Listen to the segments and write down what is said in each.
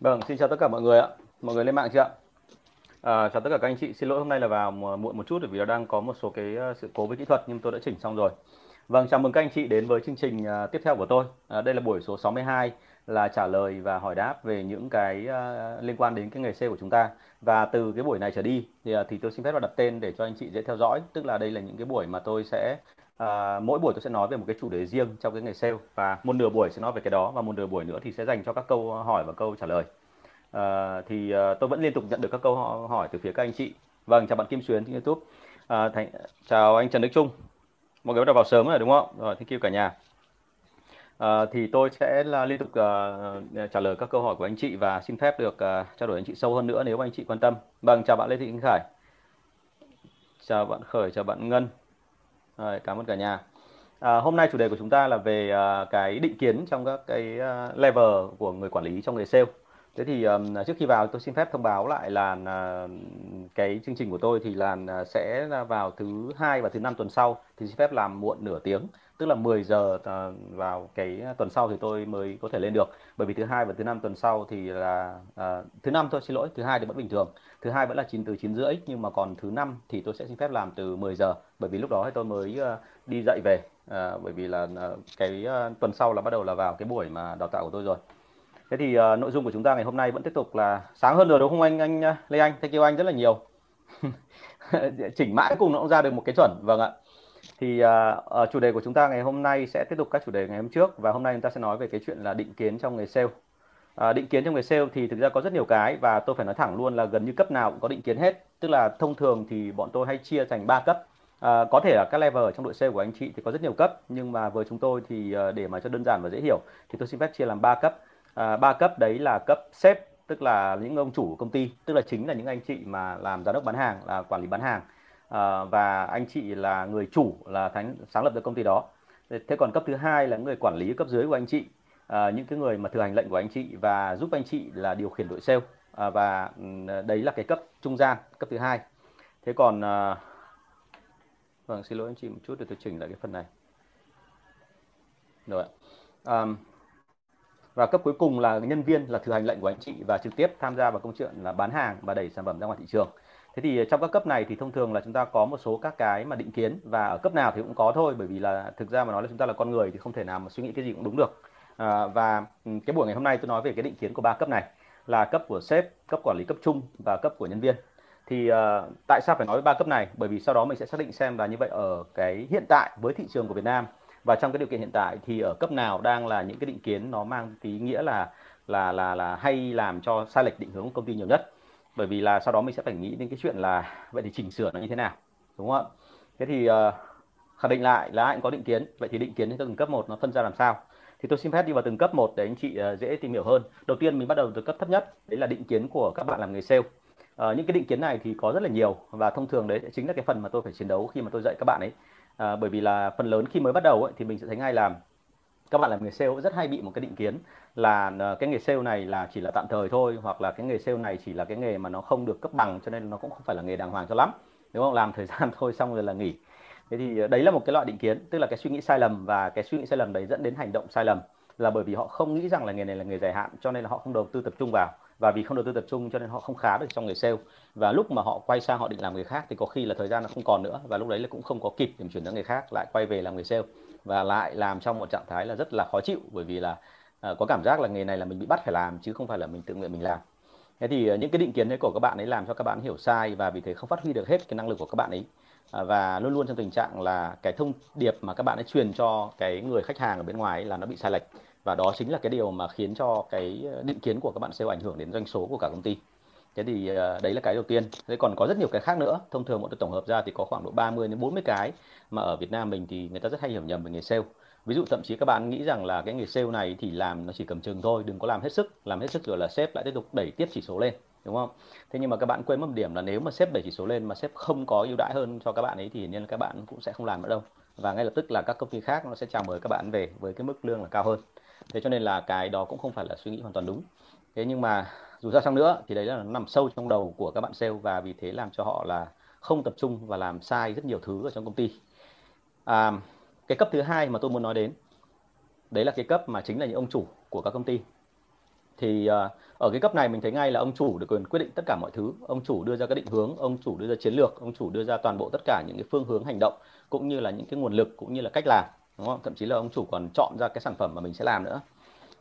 Vâng, xin chào tất cả mọi người ạ. Mọi người lên mạng chưa ạ? À, chào tất cả các anh chị. Xin lỗi hôm nay là vào muộn một chút vì nó đang có một số cái ờ, sự cố với kỹ thuật nhưng tôi đã chỉnh xong rồi. Vâng, chào mừng các anh chị đến với chương trình uh, tiếp theo của tôi. À, đây là buổi số 62 là trả lời và hỏi đáp về những cái uh, liên quan đến cái nghề sale của chúng ta. Và từ cái buổi này trở đi thì uh, thì tôi xin phép là đặt tên để cho anh chị dễ theo dõi. Tức là đây là những cái buổi mà tôi sẽ À, mỗi buổi tôi sẽ nói về một cái chủ đề riêng trong cái nghề sale và một nửa buổi sẽ nói về cái đó và một nửa buổi nữa thì sẽ dành cho các câu hỏi và câu trả lời. À, thì à, tôi vẫn liên tục nhận được các câu hỏi từ phía các anh chị. Vâng, chào bạn Kim Xuyến trên YouTube. À, thành, chào anh Trần Đức Trung. Mọi người bắt đầu vào sớm rồi đúng không? Rồi, thank you cả nhà. À, thì tôi sẽ là liên tục uh, trả lời các câu hỏi của anh chị và xin phép được uh, trao đổi anh chị sâu hơn nữa nếu mà anh chị quan tâm. Vâng, chào bạn Lê Thị Khánh Khải. Chào bạn Khởi, chào bạn Ngân. Rồi, cảm ơn cả nhà. À, hôm nay chủ đề của chúng ta là về uh, cái định kiến trong các cái uh, level của người quản lý trong nghề sale. Thế thì um, trước khi vào tôi xin phép thông báo lại là uh, cái chương trình của tôi thì là uh, sẽ vào thứ hai và thứ năm tuần sau. Thì xin phép làm muộn nửa tiếng tức là 10 giờ uh, vào cái tuần sau thì tôi mới có thể lên được. Bởi vì thứ hai và thứ năm tuần sau thì là uh, thứ năm thôi xin lỗi thứ hai thì vẫn bình thường. Thứ hai vẫn là chín từ chín rưỡi nhưng mà còn thứ năm thì tôi sẽ xin phép làm từ 10 giờ. Bởi vì lúc đó thì tôi mới uh, đi dậy về uh, bởi vì là uh, cái uh, tuần sau là bắt đầu là vào cái buổi mà đào tạo của tôi rồi thế thì uh, nội dung của chúng ta ngày hôm nay vẫn tiếp tục là sáng hơn rồi đúng không anh? Anh ờ, Lê Anh? Thank you anh rất là nhiều. Chỉnh mãi cùng nó cũng ra được một cái chuẩn vâng ạ. Thì uh, chủ đề của chúng ta ngày hôm nay sẽ tiếp tục các chủ đề ngày hôm trước và hôm nay chúng ta sẽ nói về cái chuyện là định kiến trong nghề sale. Uh, định kiến trong nghề sale thì thực ra có rất nhiều cái và tôi phải nói thẳng luôn là gần như cấp nào cũng có định kiến hết. Tức là thông thường thì bọn tôi hay chia thành 3 cấp. À, có thể là các level ở trong đội sale của anh chị thì có rất nhiều cấp nhưng mà với chúng tôi thì uh, để mà cho đơn giản và dễ hiểu thì tôi xin phép chia làm 3 cấp. À, 3 cấp đấy là cấp sếp tức là những ông chủ của công ty, tức là chính là những anh chị mà làm giám đốc bán hàng, là quản lý bán hàng. À, và anh chị là người chủ là thánh sáng lập ra công ty đó. Thế còn cấp thứ hai là người quản lý cấp dưới của anh chị à, những cái người mà thực hành lệnh của anh chị và giúp anh chị là điều khiển đội sale. À, và đấy là cái cấp trung gian cấp thứ hai. Thế còn à, vâng xin lỗi anh chị một chút để tôi chỉnh lại cái phần này. Rồi à, và cấp cuối cùng là nhân viên là thực hành lệnh của anh chị và trực tiếp tham gia vào công chuyện là bán hàng và đẩy sản phẩm ra ngoài thị trường. Thế thì trong các cấp này thì thông thường là chúng ta có một số các cái mà định kiến và ở cấp nào thì cũng có thôi bởi vì là thực ra mà nói là chúng ta là con người thì không thể nào mà suy nghĩ cái gì cũng đúng được. À, và ừ, cái buổi ngày hôm nay tôi nói về cái định kiến của ba cấp này là cấp của sếp cấp quản lý cấp trung và cấp của nhân viên. Thì uh, tại sao phải nói ba cấp này? Bởi vì sau đó mình sẽ xác định xem là như vậy ở cái hiện tại với thị trường của Việt Nam và trong cái điều kiện hiện tại thì ở cấp nào đang là những cái định kiến nó mang ý nghĩa là là là là hay làm cho sai lệch định hướng của công ty nhiều nhất? Bởi vì là sau đó mình sẽ phải nghĩ đến cái chuyện là vậy thì chỉnh sửa nó như thế nào đúng không ạ? Thế thì uh, khẳng định lại là anh có định kiến. Vậy thì định kiến cho từng cấp một nó phân ra làm sao? Thì tôi xin phép đi vào từng cấp một để anh chị uh, dễ tìm hiểu hơn. Đầu tiên mình bắt đầu từ cấp thấp nhất đấy là định kiến của các bạn làm nghề sale. Uh, những cái định kiến này thì có rất là nhiều và thông thường đấy chính là cái phần mà tôi phải chiến đấu khi mà tôi dạy các bạn ấy à, bởi vì là phần lớn khi mới bắt đầu ấy, thì mình sẽ thấy ngay là các bạn làm nghề sale rất hay bị một cái định kiến là à, cái nghề sale này là chỉ là tạm thời thôi hoặc là cái nghề sale này chỉ là cái nghề mà nó không được cấp bằng cho nên nó cũng không phải là nghề đàng hoàng cho lắm. Đúng không? Làm thời gian thôi xong rồi là nghỉ. Thế thì à, đấy là một cái loại định kiến tức là cái suy nghĩ sai lầm và cái suy nghĩ sai lầm đấy dẫn đến hành động sai lầm là bởi vì họ không nghĩ rằng là nghề này là nghề dài hạn cho nên là họ không đầu tư tập trung vào và vì không đầu tư tập trung cho nên họ không khá được trong nghề sale. Và lúc mà họ quay sang họ định làm nghề khác thì có khi là thời gian nó không còn nữa. Và lúc đấy là cũng không có kịp để chuyển sang nghề khác lại quay về làm nghề sale. Và lại làm trong một trạng thái là rất là khó chịu bởi vì là uh, có cảm giác là nghề này là mình bị bắt phải làm chứ không phải là mình tự nguyện mình làm. Thế thì uh, những cái định kiến đấy của các bạn ấy làm cho các bạn hiểu sai và vì thế không phát huy được hết cái năng lực của các bạn ấy. Ờ, và luôn luôn trong tình trạng là cái thông điệp mà các bạn ấy truyền cho cái người khách hàng ở bên ngoài ấy là nó bị sai lệch và đó chính là cái điều mà khiến cho cái ờ, định kiến của các bạn SEO ảnh hưởng đến doanh số của cả công ty. Thế thì ờ, đấy là cái đầu tiên. Thế còn có rất nhiều cái khác nữa. Thông thường bọn tôi tổng hợp ra thì có khoảng độ 30 đến 40 cái mà ở Việt Nam mình thì người ta rất hay hiểu nhầm về nghề sale. Ví dụ thậm chí các bạn nghĩ rằng là cái nghề sale này thì làm nó chỉ cầm chừng thôi, đừng có làm hết sức. Làm hết sức rồi là sếp lại tiếp tục đẩy tiếp chỉ số lên, đúng không? Thế nhưng mà các bạn quên mất một điểm là nếu mà sếp đẩy chỉ số lên mà sếp không có ưu đãi hơn cho các bạn ấy thì nên là các bạn cũng sẽ không làm nữa đâu. Và ngay lập tức là các công ty khác nó sẽ chào mời các bạn về với cái mức lương là cao hơn thế cho nên là cái đó cũng không phải là suy nghĩ hoàn toàn đúng. Thế nhưng mà dù sao chăng nữa thì đấy là nằm sâu trong đầu của các bạn sale và vì thế làm cho họ là không tập trung và làm sai rất nhiều thứ ở trong công ty. À, cái cấp thứ hai mà tôi muốn nói đến đấy là cái cấp mà chính là những ông chủ của các công ty. Thì uh, ở cái cấp này mình thấy ngay là ông chủ được quyền quyết định tất cả mọi thứ. Ông chủ đưa ra các định hướng ông chủ đưa ra chiến lược ông chủ đưa ra toàn bộ tất cả những cái phương hướng hành động cũng như là những cái nguồn lực cũng như là cách làm đúng không? Thậm chí là ông chủ còn chọn ra cái sản phẩm mà mình sẽ làm nữa.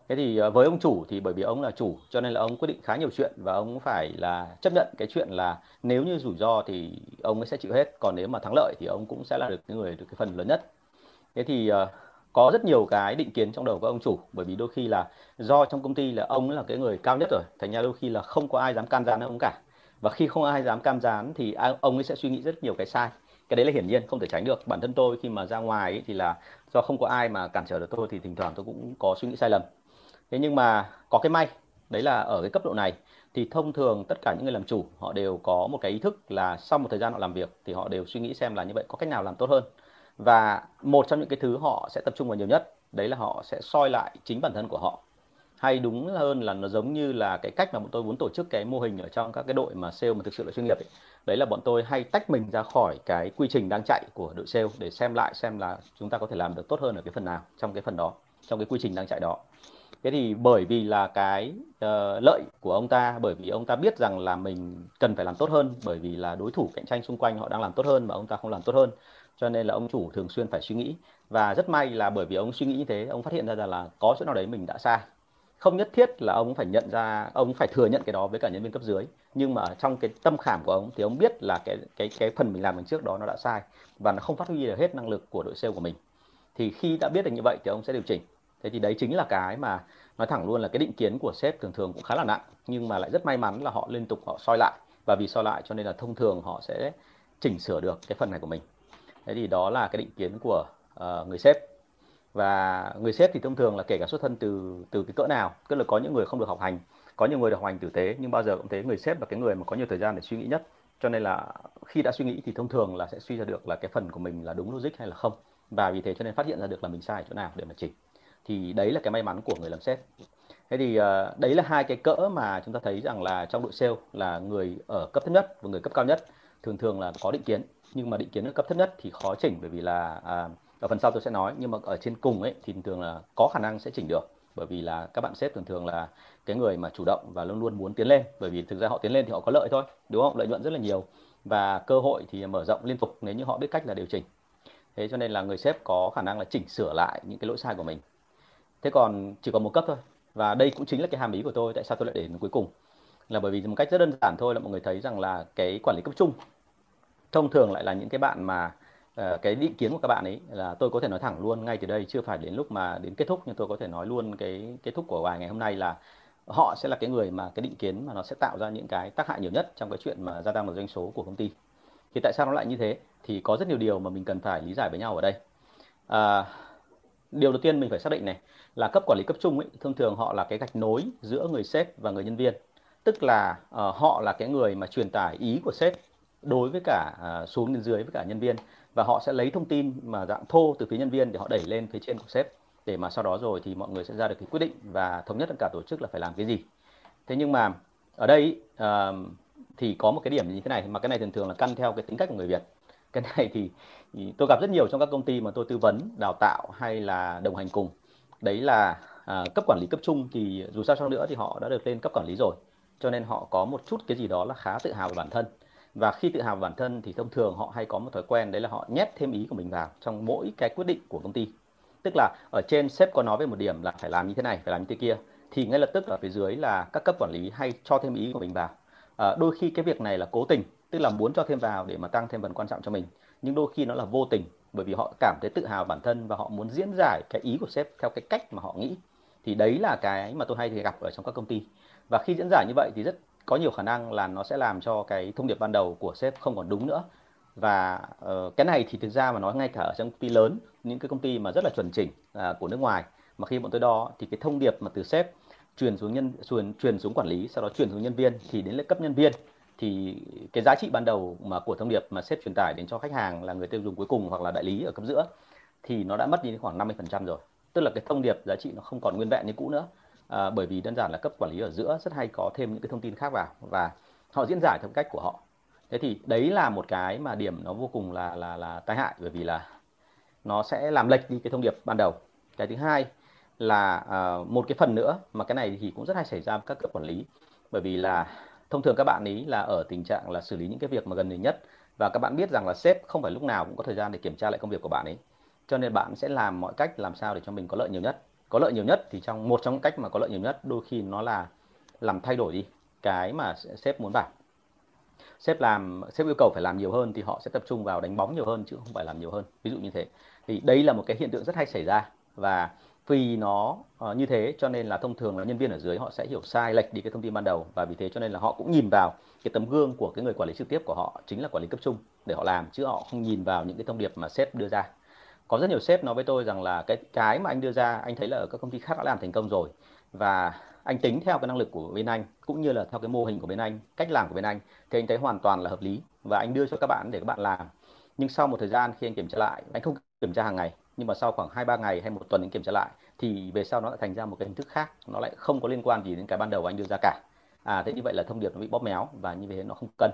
Thế thì ờ, với ông chủ thì bởi vì ông là chủ cho nên là ông quyết định khá nhiều chuyện và ông phải là chấp nhận cái chuyện là nếu như rủi ro thì ông ấy sẽ chịu hết còn nếu mà thắng lợi thì ông cũng sẽ là được cái người được cái phần lớn nhất. Thế thì ờ, có rất nhiều cái định kiến trong đầu của ông chủ bởi vì đôi khi là do trong công ty là ông là cái người cao nhất rồi thành ra đôi khi là không có ai dám can gián ông cả. Và khi không ai dám cam gián thì ông ấy sẽ suy nghĩ rất nhiều cái sai. Cái đấy là hiển nhiên không thể tránh được. Bản thân tôi khi mà ra ngoài ấy, thì là do không có ai mà cản trở được tôi thì thỉnh thoảng tôi cũng có suy nghĩ sai lầm. Thế nhưng mà có cái may, đấy là ở cái cấp độ này, thì thông thường tất cả những người làm chủ, họ đều có một cái ý thức là sau một thời gian họ làm việc thì họ đều suy nghĩ xem là như vậy có cách nào làm tốt hơn. Và một trong những cái thứ họ sẽ tập trung vào nhiều nhất, đấy là họ sẽ soi lại chính bản thân của họ. Hay đúng hơn là nó giống như là cái cách mà bọn tôi muốn tổ chức cái mô hình ở trong các cái đội mà sale mà thực sự là chuyên nghiệp ấy đấy là bọn tôi hay tách mình ra khỏi cái quy trình đang chạy của đội sale để xem lại xem là chúng ta có thể làm được tốt hơn ở cái phần nào trong cái phần đó trong cái quy trình đang chạy đó. Thế thì bởi vì là cái uh, lợi của ông ta bởi vì ông ta biết rằng là mình cần phải làm tốt hơn bởi vì là đối thủ cạnh tranh xung quanh họ đang làm tốt hơn mà ông ta không làm tốt hơn cho nên là ông chủ thường xuyên phải suy nghĩ. Và rất may là bởi vì ông suy nghĩ như thế ông phát hiện ra rằng là có chỗ nào đấy mình đã sai không nhất thiết là ông phải nhận ra ông phải thừa nhận cái đó với cả nhân viên cấp dưới nhưng mà trong cái tâm khảm của ông thì ông biết là cái cái cái phần mình làm lần trước đó nó đã sai và nó không phát huy được hết năng lực của đội sale của mình. Thì khi đã biết được như vậy thì ông sẽ điều chỉnh. Thế thì đấy chính là cái mà nói thẳng luôn là cái định kiến của sếp thường thường cũng khá là nặng nhưng mà lại rất may mắn là họ liên tục họ soi lại. Và vì soi lại cho nên là thông thường họ sẽ chỉnh sửa được cái phần này của mình. Thế thì đó là cái định kiến của uh, người sếp và người sếp thì thông thường là kể cả xuất thân từ từ cái cỡ nào tức là có những người không được học hành có những người được học hành tử tế nhưng bao giờ cũng thế người sếp là cái người mà có nhiều thời gian để suy nghĩ nhất. Cho nên là khi đã suy nghĩ thì thông thường là sẽ suy ra được là cái phần của mình là đúng logic hay là không. Và vì thế cho nên phát hiện ra được là mình sai ở chỗ nào để mà chỉnh. Thì đấy là cái may mắn của người làm sếp. Thế thì uh, đấy là hai cái cỡ mà chúng ta thấy rằng là trong đội sale là người ở cấp thấp nhất và người cấp cao nhất thường thường là có định kiến. Nhưng mà định kiến ở cấp thấp nhất thì khó chỉnh bởi vì là uh, ở phần sau tôi sẽ nói, nhưng mà ở trên cùng ấy, thì thường là có khả năng sẽ chỉnh được. Bởi vì là các bạn sếp thường thường là cái người mà chủ động và luôn luôn muốn tiến lên. Bởi vì thực ra họ tiến lên thì họ có lợi thôi, đúng không? Lợi nhuận rất là nhiều. Và cơ hội thì mở rộng liên tục nếu như họ biết cách là điều chỉnh. Thế cho nên là người sếp có khả năng là chỉnh sửa lại những cái lỗi sai của mình. Thế còn chỉ còn một cấp thôi. Và đây cũng chính là cái hàm ý của tôi, tại sao tôi lại để đến cuối cùng. Là bởi vì một cách rất đơn giản thôi là mọi người thấy rằng là cái quản lý cấp trung thông thường lại là những cái bạn mà Ờ, cái định kiến của các bạn ấy là tôi có thể nói thẳng luôn ngay từ đây chưa phải đến lúc mà đến kết thúc nhưng tôi có thể nói luôn cái kết thúc của bài ngày hôm nay là họ sẽ là cái người mà cái định kiến mà nó sẽ tạo ra những cái tác hại nhiều nhất trong cái chuyện mà gia tăng được doanh số của công ty. Thì tại sao nó lại như thế? Thì có rất nhiều điều mà mình cần phải lý giải với nhau ở đây. À, điều đầu tiên mình phải xác định này là cấp quản lý cấp trung ấy thông thường họ là cái gạch nối giữa người sếp và người nhân viên. Tức là uh, họ là cái người mà truyền tải ý của sếp đối với cả uh, xuống bên dưới với cả nhân viên và họ sẽ lấy thông tin mà dạng thô từ phía nhân viên để họ đẩy lên phía trên của sếp. Để mà sau đó rồi thì mọi người sẽ ra được cái quyết định và thống nhất cả tổ chức là phải làm cái gì. Thế nhưng mà ở đây uh, thì có một cái điểm như thế này mà cái này thường thường là căn theo cái tính cách của người Việt. Cái này thì, thì tôi gặp rất nhiều trong các công ty mà tôi tư vấn đào tạo hay là đồng hành cùng. Đấy là à, cấp quản lý cấp trung thì dù sao chăng nữa thì họ đã được lên cấp quản lý rồi. Cho nên họ có một chút cái gì đó là khá tự hào về bản thân và khi tự hào bản thân thì thông thường họ hay có một thói quen đấy là họ nhét thêm ý của mình vào trong mỗi cái quyết định của công ty. Tức là ở trên sếp có nói về một điểm là phải làm như thế này phải làm như thế kia thì ngay lập tức ở phía dưới là các cấp quản lý hay cho thêm ý của mình vào. À, đôi khi cái việc này là cố tình tức là muốn cho thêm vào để mà tăng thêm phần quan trọng cho mình nhưng đôi khi nó là vô tình bởi vì họ cảm thấy tự hào bản thân và họ muốn diễn giải cái ý của sếp theo cái cách mà họ nghĩ. Thì đấy là cái mà tôi hay thì gặp ở trong các công ty. Và khi diễn giải như vậy thì rất có nhiều khả năng là nó sẽ làm cho cái thông điệp ban đầu của sếp không còn đúng nữa. Và uh, cái này thì thực ra mà nói ngay cả ở trong công ty lớn những cái công ty mà rất là chuẩn chỉnh uh, của nước ngoài mà khi bọn tôi đo thì cái thông điệp mà từ sếp truyền xuống nhân truyền truyền xuống quản lý sau đó truyền xuống nhân viên thì đến cấp nhân viên thì cái giá trị ban đầu mà của thông điệp mà sếp truyền tải đến cho khách hàng là người tiêu dùng cuối cùng hoặc là đại lý ở cấp giữa thì nó đã mất đi khoảng 50% rồi. Tức là cái thông điệp giá trị nó không còn nguyên vẹn như cũ nữa à, bởi vì đơn giản là cấp quản lý ở giữa rất hay có thêm những cái thông tin khác vào và họ diễn giải theo cách của họ. Thế thì đấy là một cái mà điểm nó vô cùng là là là tai hại bởi vì là nó sẽ làm lệch đi cái thông điệp ban đầu. Cái thứ hai là uh, một cái phần nữa mà cái này thì cũng rất hay xảy ra với các cấp quản lý bởi vì là thông thường các bạn ý là ở tình trạng là xử lý những cái việc mà gần đây nhất và các bạn biết rằng là sếp không phải lúc nào cũng có thời gian để kiểm tra lại công việc của bạn ấy cho nên bạn sẽ làm mọi cách làm sao để cho mình có lợi nhiều nhất có lợi nhiều nhất thì trong một trong những cách mà có lợi nhiều nhất đôi khi nó là làm thay đổi đi cái mà sếp muốn bảo. Sếp làm sếp yêu cầu phải làm nhiều hơn thì họ sẽ tập trung vào đánh bóng nhiều hơn chứ không phải làm nhiều hơn. Ví dụ như thế. Thì đây là một cái hiện tượng rất hay xảy ra và vì nó uh, như thế cho nên là thông thường là nhân viên ở dưới họ sẽ hiểu sai lệch đi cái thông tin ban đầu và vì thế cho nên là họ cũng nhìn vào cái tấm gương của cái người quản lý trực tiếp của họ chính là quản lý cấp trung để họ làm chứ họ không nhìn vào những cái thông điệp mà sếp đưa ra có rất nhiều sếp nói với tôi rằng là cái cái mà anh đưa ra, anh thấy là ở các công ty khác đã làm thành công rồi. Và anh tính theo cái năng lực của bên anh, cũng như là theo cái mô hình của bên anh, cách làm của bên anh, thì anh thấy hoàn toàn là hợp lý. Và anh đưa cho các bạn để các bạn làm. Nhưng sau một thời gian khi anh kiểm tra lại, anh không kiểm tra hàng ngày, nhưng mà sau khoảng hai ba ngày hay một tuần anh kiểm tra lại, thì về sau nó lại thành ra một cái hình thức khác. Nó lại không có liên quan gì đến cái ban đầu anh đưa ra cả. À thế như vậy là thông điệp nó bị bóp méo và như thế nó không cân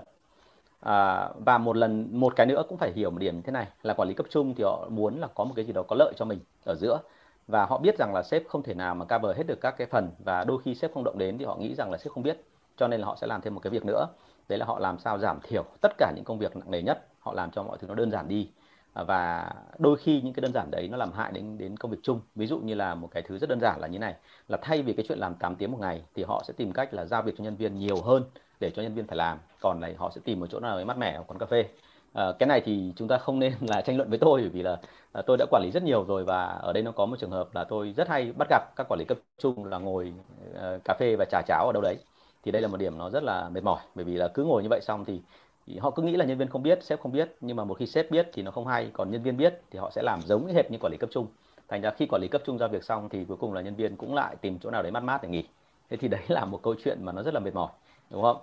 à, và một lần một cái nữa cũng phải hiểu một điểm như thế này là quản lý cấp trung thì họ muốn là có một cái gì đó có lợi cho mình ở giữa. Và họ biết rằng là sếp không thể nào mà cover hết được các cái phần và đôi khi sếp không động đến thì họ nghĩ rằng là sếp không biết. Cho nên là họ sẽ làm thêm một cái việc nữa. Đấy là họ làm sao giảm thiểu tất cả những công việc nặng nề nhất. Họ làm cho mọi thứ nó đơn giản đi. Và đôi khi những cái đơn giản đấy nó làm hại đến đến công việc chung. Ví dụ như là một cái thứ rất đơn giản là như này là thay vì cái chuyện làm 8 tiếng một ngày thì họ sẽ tìm cách là giao việc cho nhân viên nhiều hơn để cho nhân viên phải làm. Còn này họ sẽ tìm một chỗ nào đấy mát mẻ ở quán cà phê. À, cái này thì chúng ta không nên là tranh luận với tôi bởi vì là à, tôi đã quản lý rất nhiều rồi và ở đây nó có một trường hợp là tôi rất hay bắt gặp các quản lý cấp trung là ngồi à, cà phê và trà cháo ở đâu đấy. Thì đây là một điểm nó rất là mệt mỏi bởi vì là cứ ngồi như vậy xong thì thì họ cứ nghĩ là nhân viên không biết sếp không biết. Nhưng mà một khi sếp biết thì nó không hay còn nhân viên biết thì họ sẽ làm giống hệt như quản lý cấp trung. Thành ra khi quản lý cấp trung ra việc xong thì cuối cùng là nhân viên cũng lại tìm chỗ nào đấy mát mát để nghỉ. Thế thì đấy là một câu chuyện mà nó rất là mệt mỏi đúng không?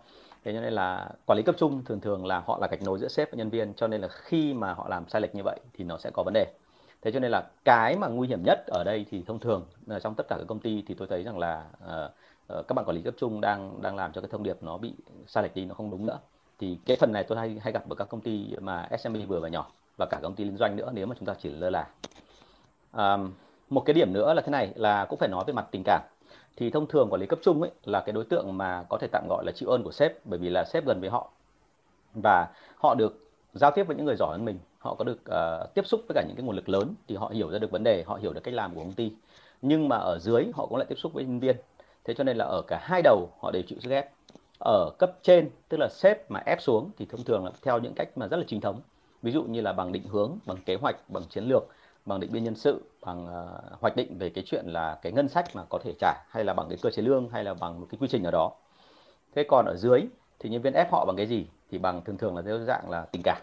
Thế cho nên là quản lý cấp trung thường thường là họ là gạch nối giữa sếp và nhân viên cho nên là khi mà họ làm sai lệch như vậy thì nó sẽ có vấn đề. Thế cho nên là cái mà nguy hiểm nhất ở đây thì thông thường là trong tất cả các công ty thì tôi thấy rằng là uh, các bạn quản lý cấp trung đang đang làm cho cái thông điệp nó bị sai lệch đi nó không đúng nữa. Thì cái phần này tôi hay hay gặp ở các công ty mà SME vừa và nhỏ và cả công ty liên doanh nữa nếu mà chúng ta chỉ lơ là. Um, một cái điểm nữa là thế này là cũng phải nói về mặt tình cảm thì thông thường quản lý cấp trung ấy là cái đối tượng mà có thể tạm gọi là chịu ơn của sếp bởi vì là sếp gần với họ. Và họ được giao tiếp với những người giỏi hơn mình họ có được uh, tiếp xúc với cả những cái nguồn lực lớn thì họ hiểu ra được vấn đề họ hiểu được cách làm của công ty. Nhưng mà ở dưới họ cũng lại tiếp xúc với nhân viên. Thế cho nên là ở cả hai đầu họ đều chịu sức ép. Ở cấp trên tức là sếp mà ép xuống thì thông thường là theo những cách mà rất là chính thống. Ví dụ như là bằng định hướng bằng kế hoạch bằng chiến lược bằng định biên nhân sự bằng uh, hoạch định về cái chuyện là cái ngân sách mà có thể trả hay là bằng cái cơ chế lương hay là bằng một cái quy trình nào đó. Thế còn ở dưới thì nhân viên ép họ bằng cái gì? Thì bằng thường thường là theo dạng là tình cảm.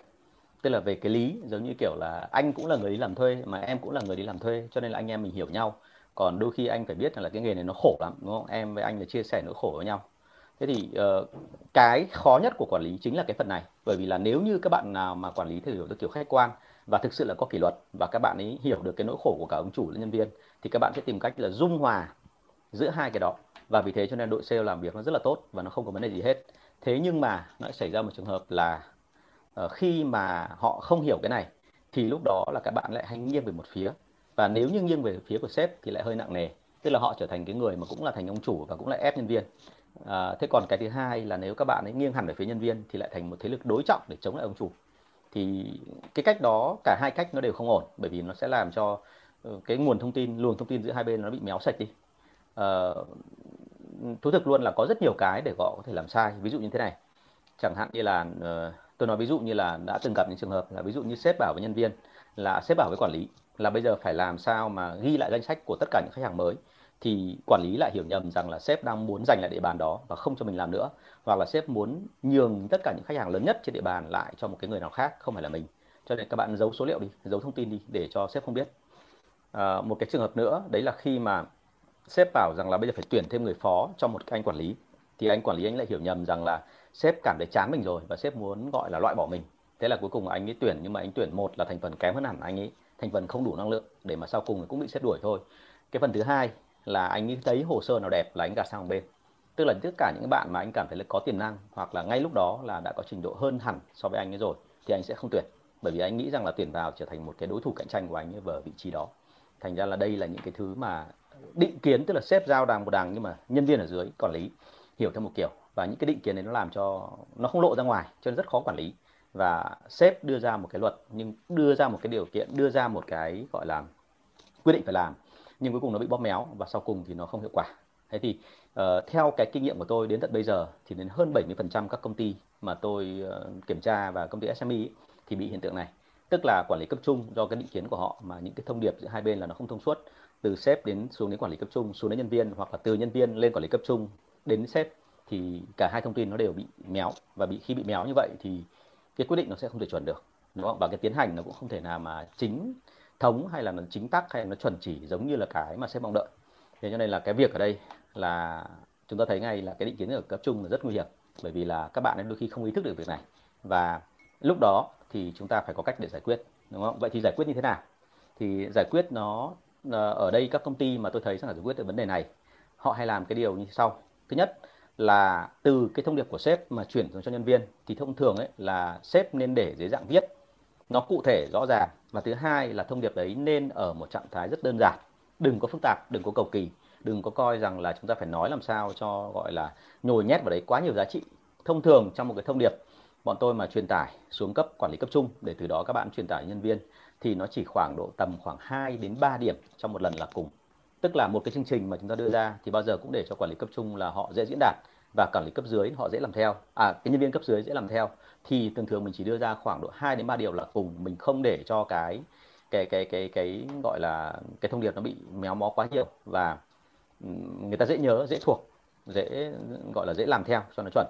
Tức là về cái lý giống như kiểu là anh cũng là người đi làm thuê mà em cũng là người đi làm thuê cho nên là anh em mình hiểu nhau. Còn đôi khi anh phải biết là cái nghề này nó khổ lắm đúng không? Em với anh là chia sẻ nỗi khổ với nhau. Thế thì uh, cái khó nhất của quản lý chính là cái phần này. Bởi vì là nếu như các bạn nào mà quản lý theo kiểu khách quan và thực sự là có kỷ luật và các bạn ấy hiểu được cái nỗi khổ của cả ông chủ lẫn nhân viên thì các bạn sẽ tìm cách là dung hòa giữa hai cái đó. Và vì thế cho nên đội sale làm việc nó rất là tốt và nó không có vấn đề gì hết. Thế nhưng mà nó xảy ra một trường hợp là uh, khi mà họ không hiểu cái này thì lúc đó là các bạn lại hay nghiêng về một phía. Và nếu như nghiêng về phía của sếp thì lại hơi nặng nề. Tức là họ trở thành cái người mà cũng là thành ông chủ và cũng lại ép nhân viên. À, thế còn cái thứ hai là nếu các bạn ấy nghiêng hẳn về phía nhân viên thì lại thành một thế lực đối trọng để chống lại ông chủ thì cái cách đó cả hai cách nó đều không ổn bởi vì nó sẽ làm cho ờ, cái nguồn thông tin luồng thông tin giữa hai bên nó bị méo sạch đi. À, thú thực luôn là có rất nhiều cái để họ có thể làm sai. Ví dụ như thế này chẳng hạn như là uh, tôi nói ví dụ như là đã từng gặp những trường hợp là ví dụ như sếp bảo với nhân viên là sếp bảo với quản lý là bây giờ phải làm sao mà ghi lại danh sách của tất cả những khách hàng mới thì quản lý lại hiểu nhầm rằng là sếp đang muốn giành lại địa bàn đó và không cho mình làm nữa hoặc là sếp muốn nhường tất cả những khách hàng lớn nhất trên địa bàn lại cho một cái người nào khác không phải là mình. Cho nên các bạn giấu số liệu đi giấu thông tin đi để cho sếp không biết. À, một cái trường hợp nữa đấy là khi mà sếp bảo rằng là bây giờ phải tuyển thêm người phó cho một cái anh quản lý thì anh quản lý anh lại hiểu nhầm rằng là sếp cảm thấy chán mình rồi và sếp muốn gọi là loại bỏ mình. Thế là cuối cùng anh ấy tuyển nhưng mà anh tuyển một là thành phần kém hơn hẳn anh ấy thành phần không đủ năng lượng để mà sau cùng cũng bị sếp đuổi thôi. Cái phần thứ hai là anh ấy thấy hồ sơ nào đẹp là anh gạt sang một bên tức là tất cả những bạn mà anh cảm thấy là có tiềm năng hoặc là ngay lúc đó là đã có trình độ hơn hẳn so với anh ấy rồi thì anh sẽ không tuyển. Bởi vì anh nghĩ rằng là tuyển vào trở thành một cái đối thủ cạnh tranh của anh ấy ở vị trí đó. Thành ra là đây là những cái thứ mà định kiến, tức là sếp giao đàng một đàng nhưng mà nhân viên ở dưới quản lý hiểu theo một kiểu. Và những cái định kiến này nó làm cho nó không lộ ra ngoài, cho nên rất khó quản lý. Và sếp đưa ra một cái luật, nhưng đưa ra một cái điều kiện, đưa ra một cái, gọi là quyết định phải làm, nhưng cuối cùng nó bị bóp méo và sau cùng thì nó không hiệu quả thế thì uh, theo cái kinh nghiệm của tôi đến tận bây giờ thì đến hơn 70% các công ty mà tôi uh, kiểm tra và công ty SME ấy, thì bị hiện tượng này. Tức là quản lý cấp trung do cái định kiến của họ mà những cái thông điệp giữa hai bên là nó không thông suốt. Từ sếp đến xuống đến quản lý cấp trung xuống đến nhân viên hoặc là từ nhân viên lên quản lý cấp trung đến sếp thì cả hai thông tin nó đều bị méo. Và bị khi bị méo như vậy thì cái quyết định nó sẽ không thể chuẩn được đúng không? và cái tiến hành nó cũng không thể nào mà chính thống hay là nó chính tắc hay là nó chuẩn chỉ giống như là cái mà sếp mong đợi. Thế cho nên là cái việc ở đây là chúng ta thấy ngay là cái định kiến ở cấp trung là rất nguy hiểm, bởi vì là các bạn ấy đôi khi không ý thức được việc này. Và lúc đó thì chúng ta phải có cách để giải quyết, đúng không? Vậy thì giải quyết như thế nào? Thì giải quyết nó ờ, ở đây các công ty mà tôi thấy rằng là giải quyết được vấn đề này, họ hay làm cái điều như sau. Thứ nhất là từ cái thông điệp của sếp mà chuyển xuống cho nhân viên, thì thông thường ấy là sếp nên để dưới dạng viết. Nó cụ thể, rõ ràng. Và thứ hai là thông điệp đấy nên ở một trạng thái rất đơn giản. Đừng có phức tạp, đừng có cầu kỳ đừng có coi rằng là chúng ta phải nói làm sao cho, gọi là, nhồi nhét vào đấy quá nhiều giá trị thông thường trong một cái thông điệp. Bọn tôi mà truyền tải xuống cấp, quản lý cấp trung, để từ đó các bạn truyền tải nhân viên, thì nó chỉ khoảng độ tầm khoảng 2 đến 3 điểm trong một lần là cùng. Tức là một cái chương trình mà chúng ta đưa ra thì bao giờ cũng để cho quản lý cấp trung là họ dễ diễn đạt và quản lý cấp dưới họ dễ làm theo. À cái nhân viên cấp dưới dễ làm theo. Thì thường thường mình chỉ đưa ra khoảng độ 2 đến 3 điều là cùng. Mình không để cho cái cái cái cái cái, gọi là, cái thông điệp nó bị méo mó quá nhiều. Và người ta dễ nhớ dễ thuộc dễ gọi là dễ làm theo cho nó chuẩn.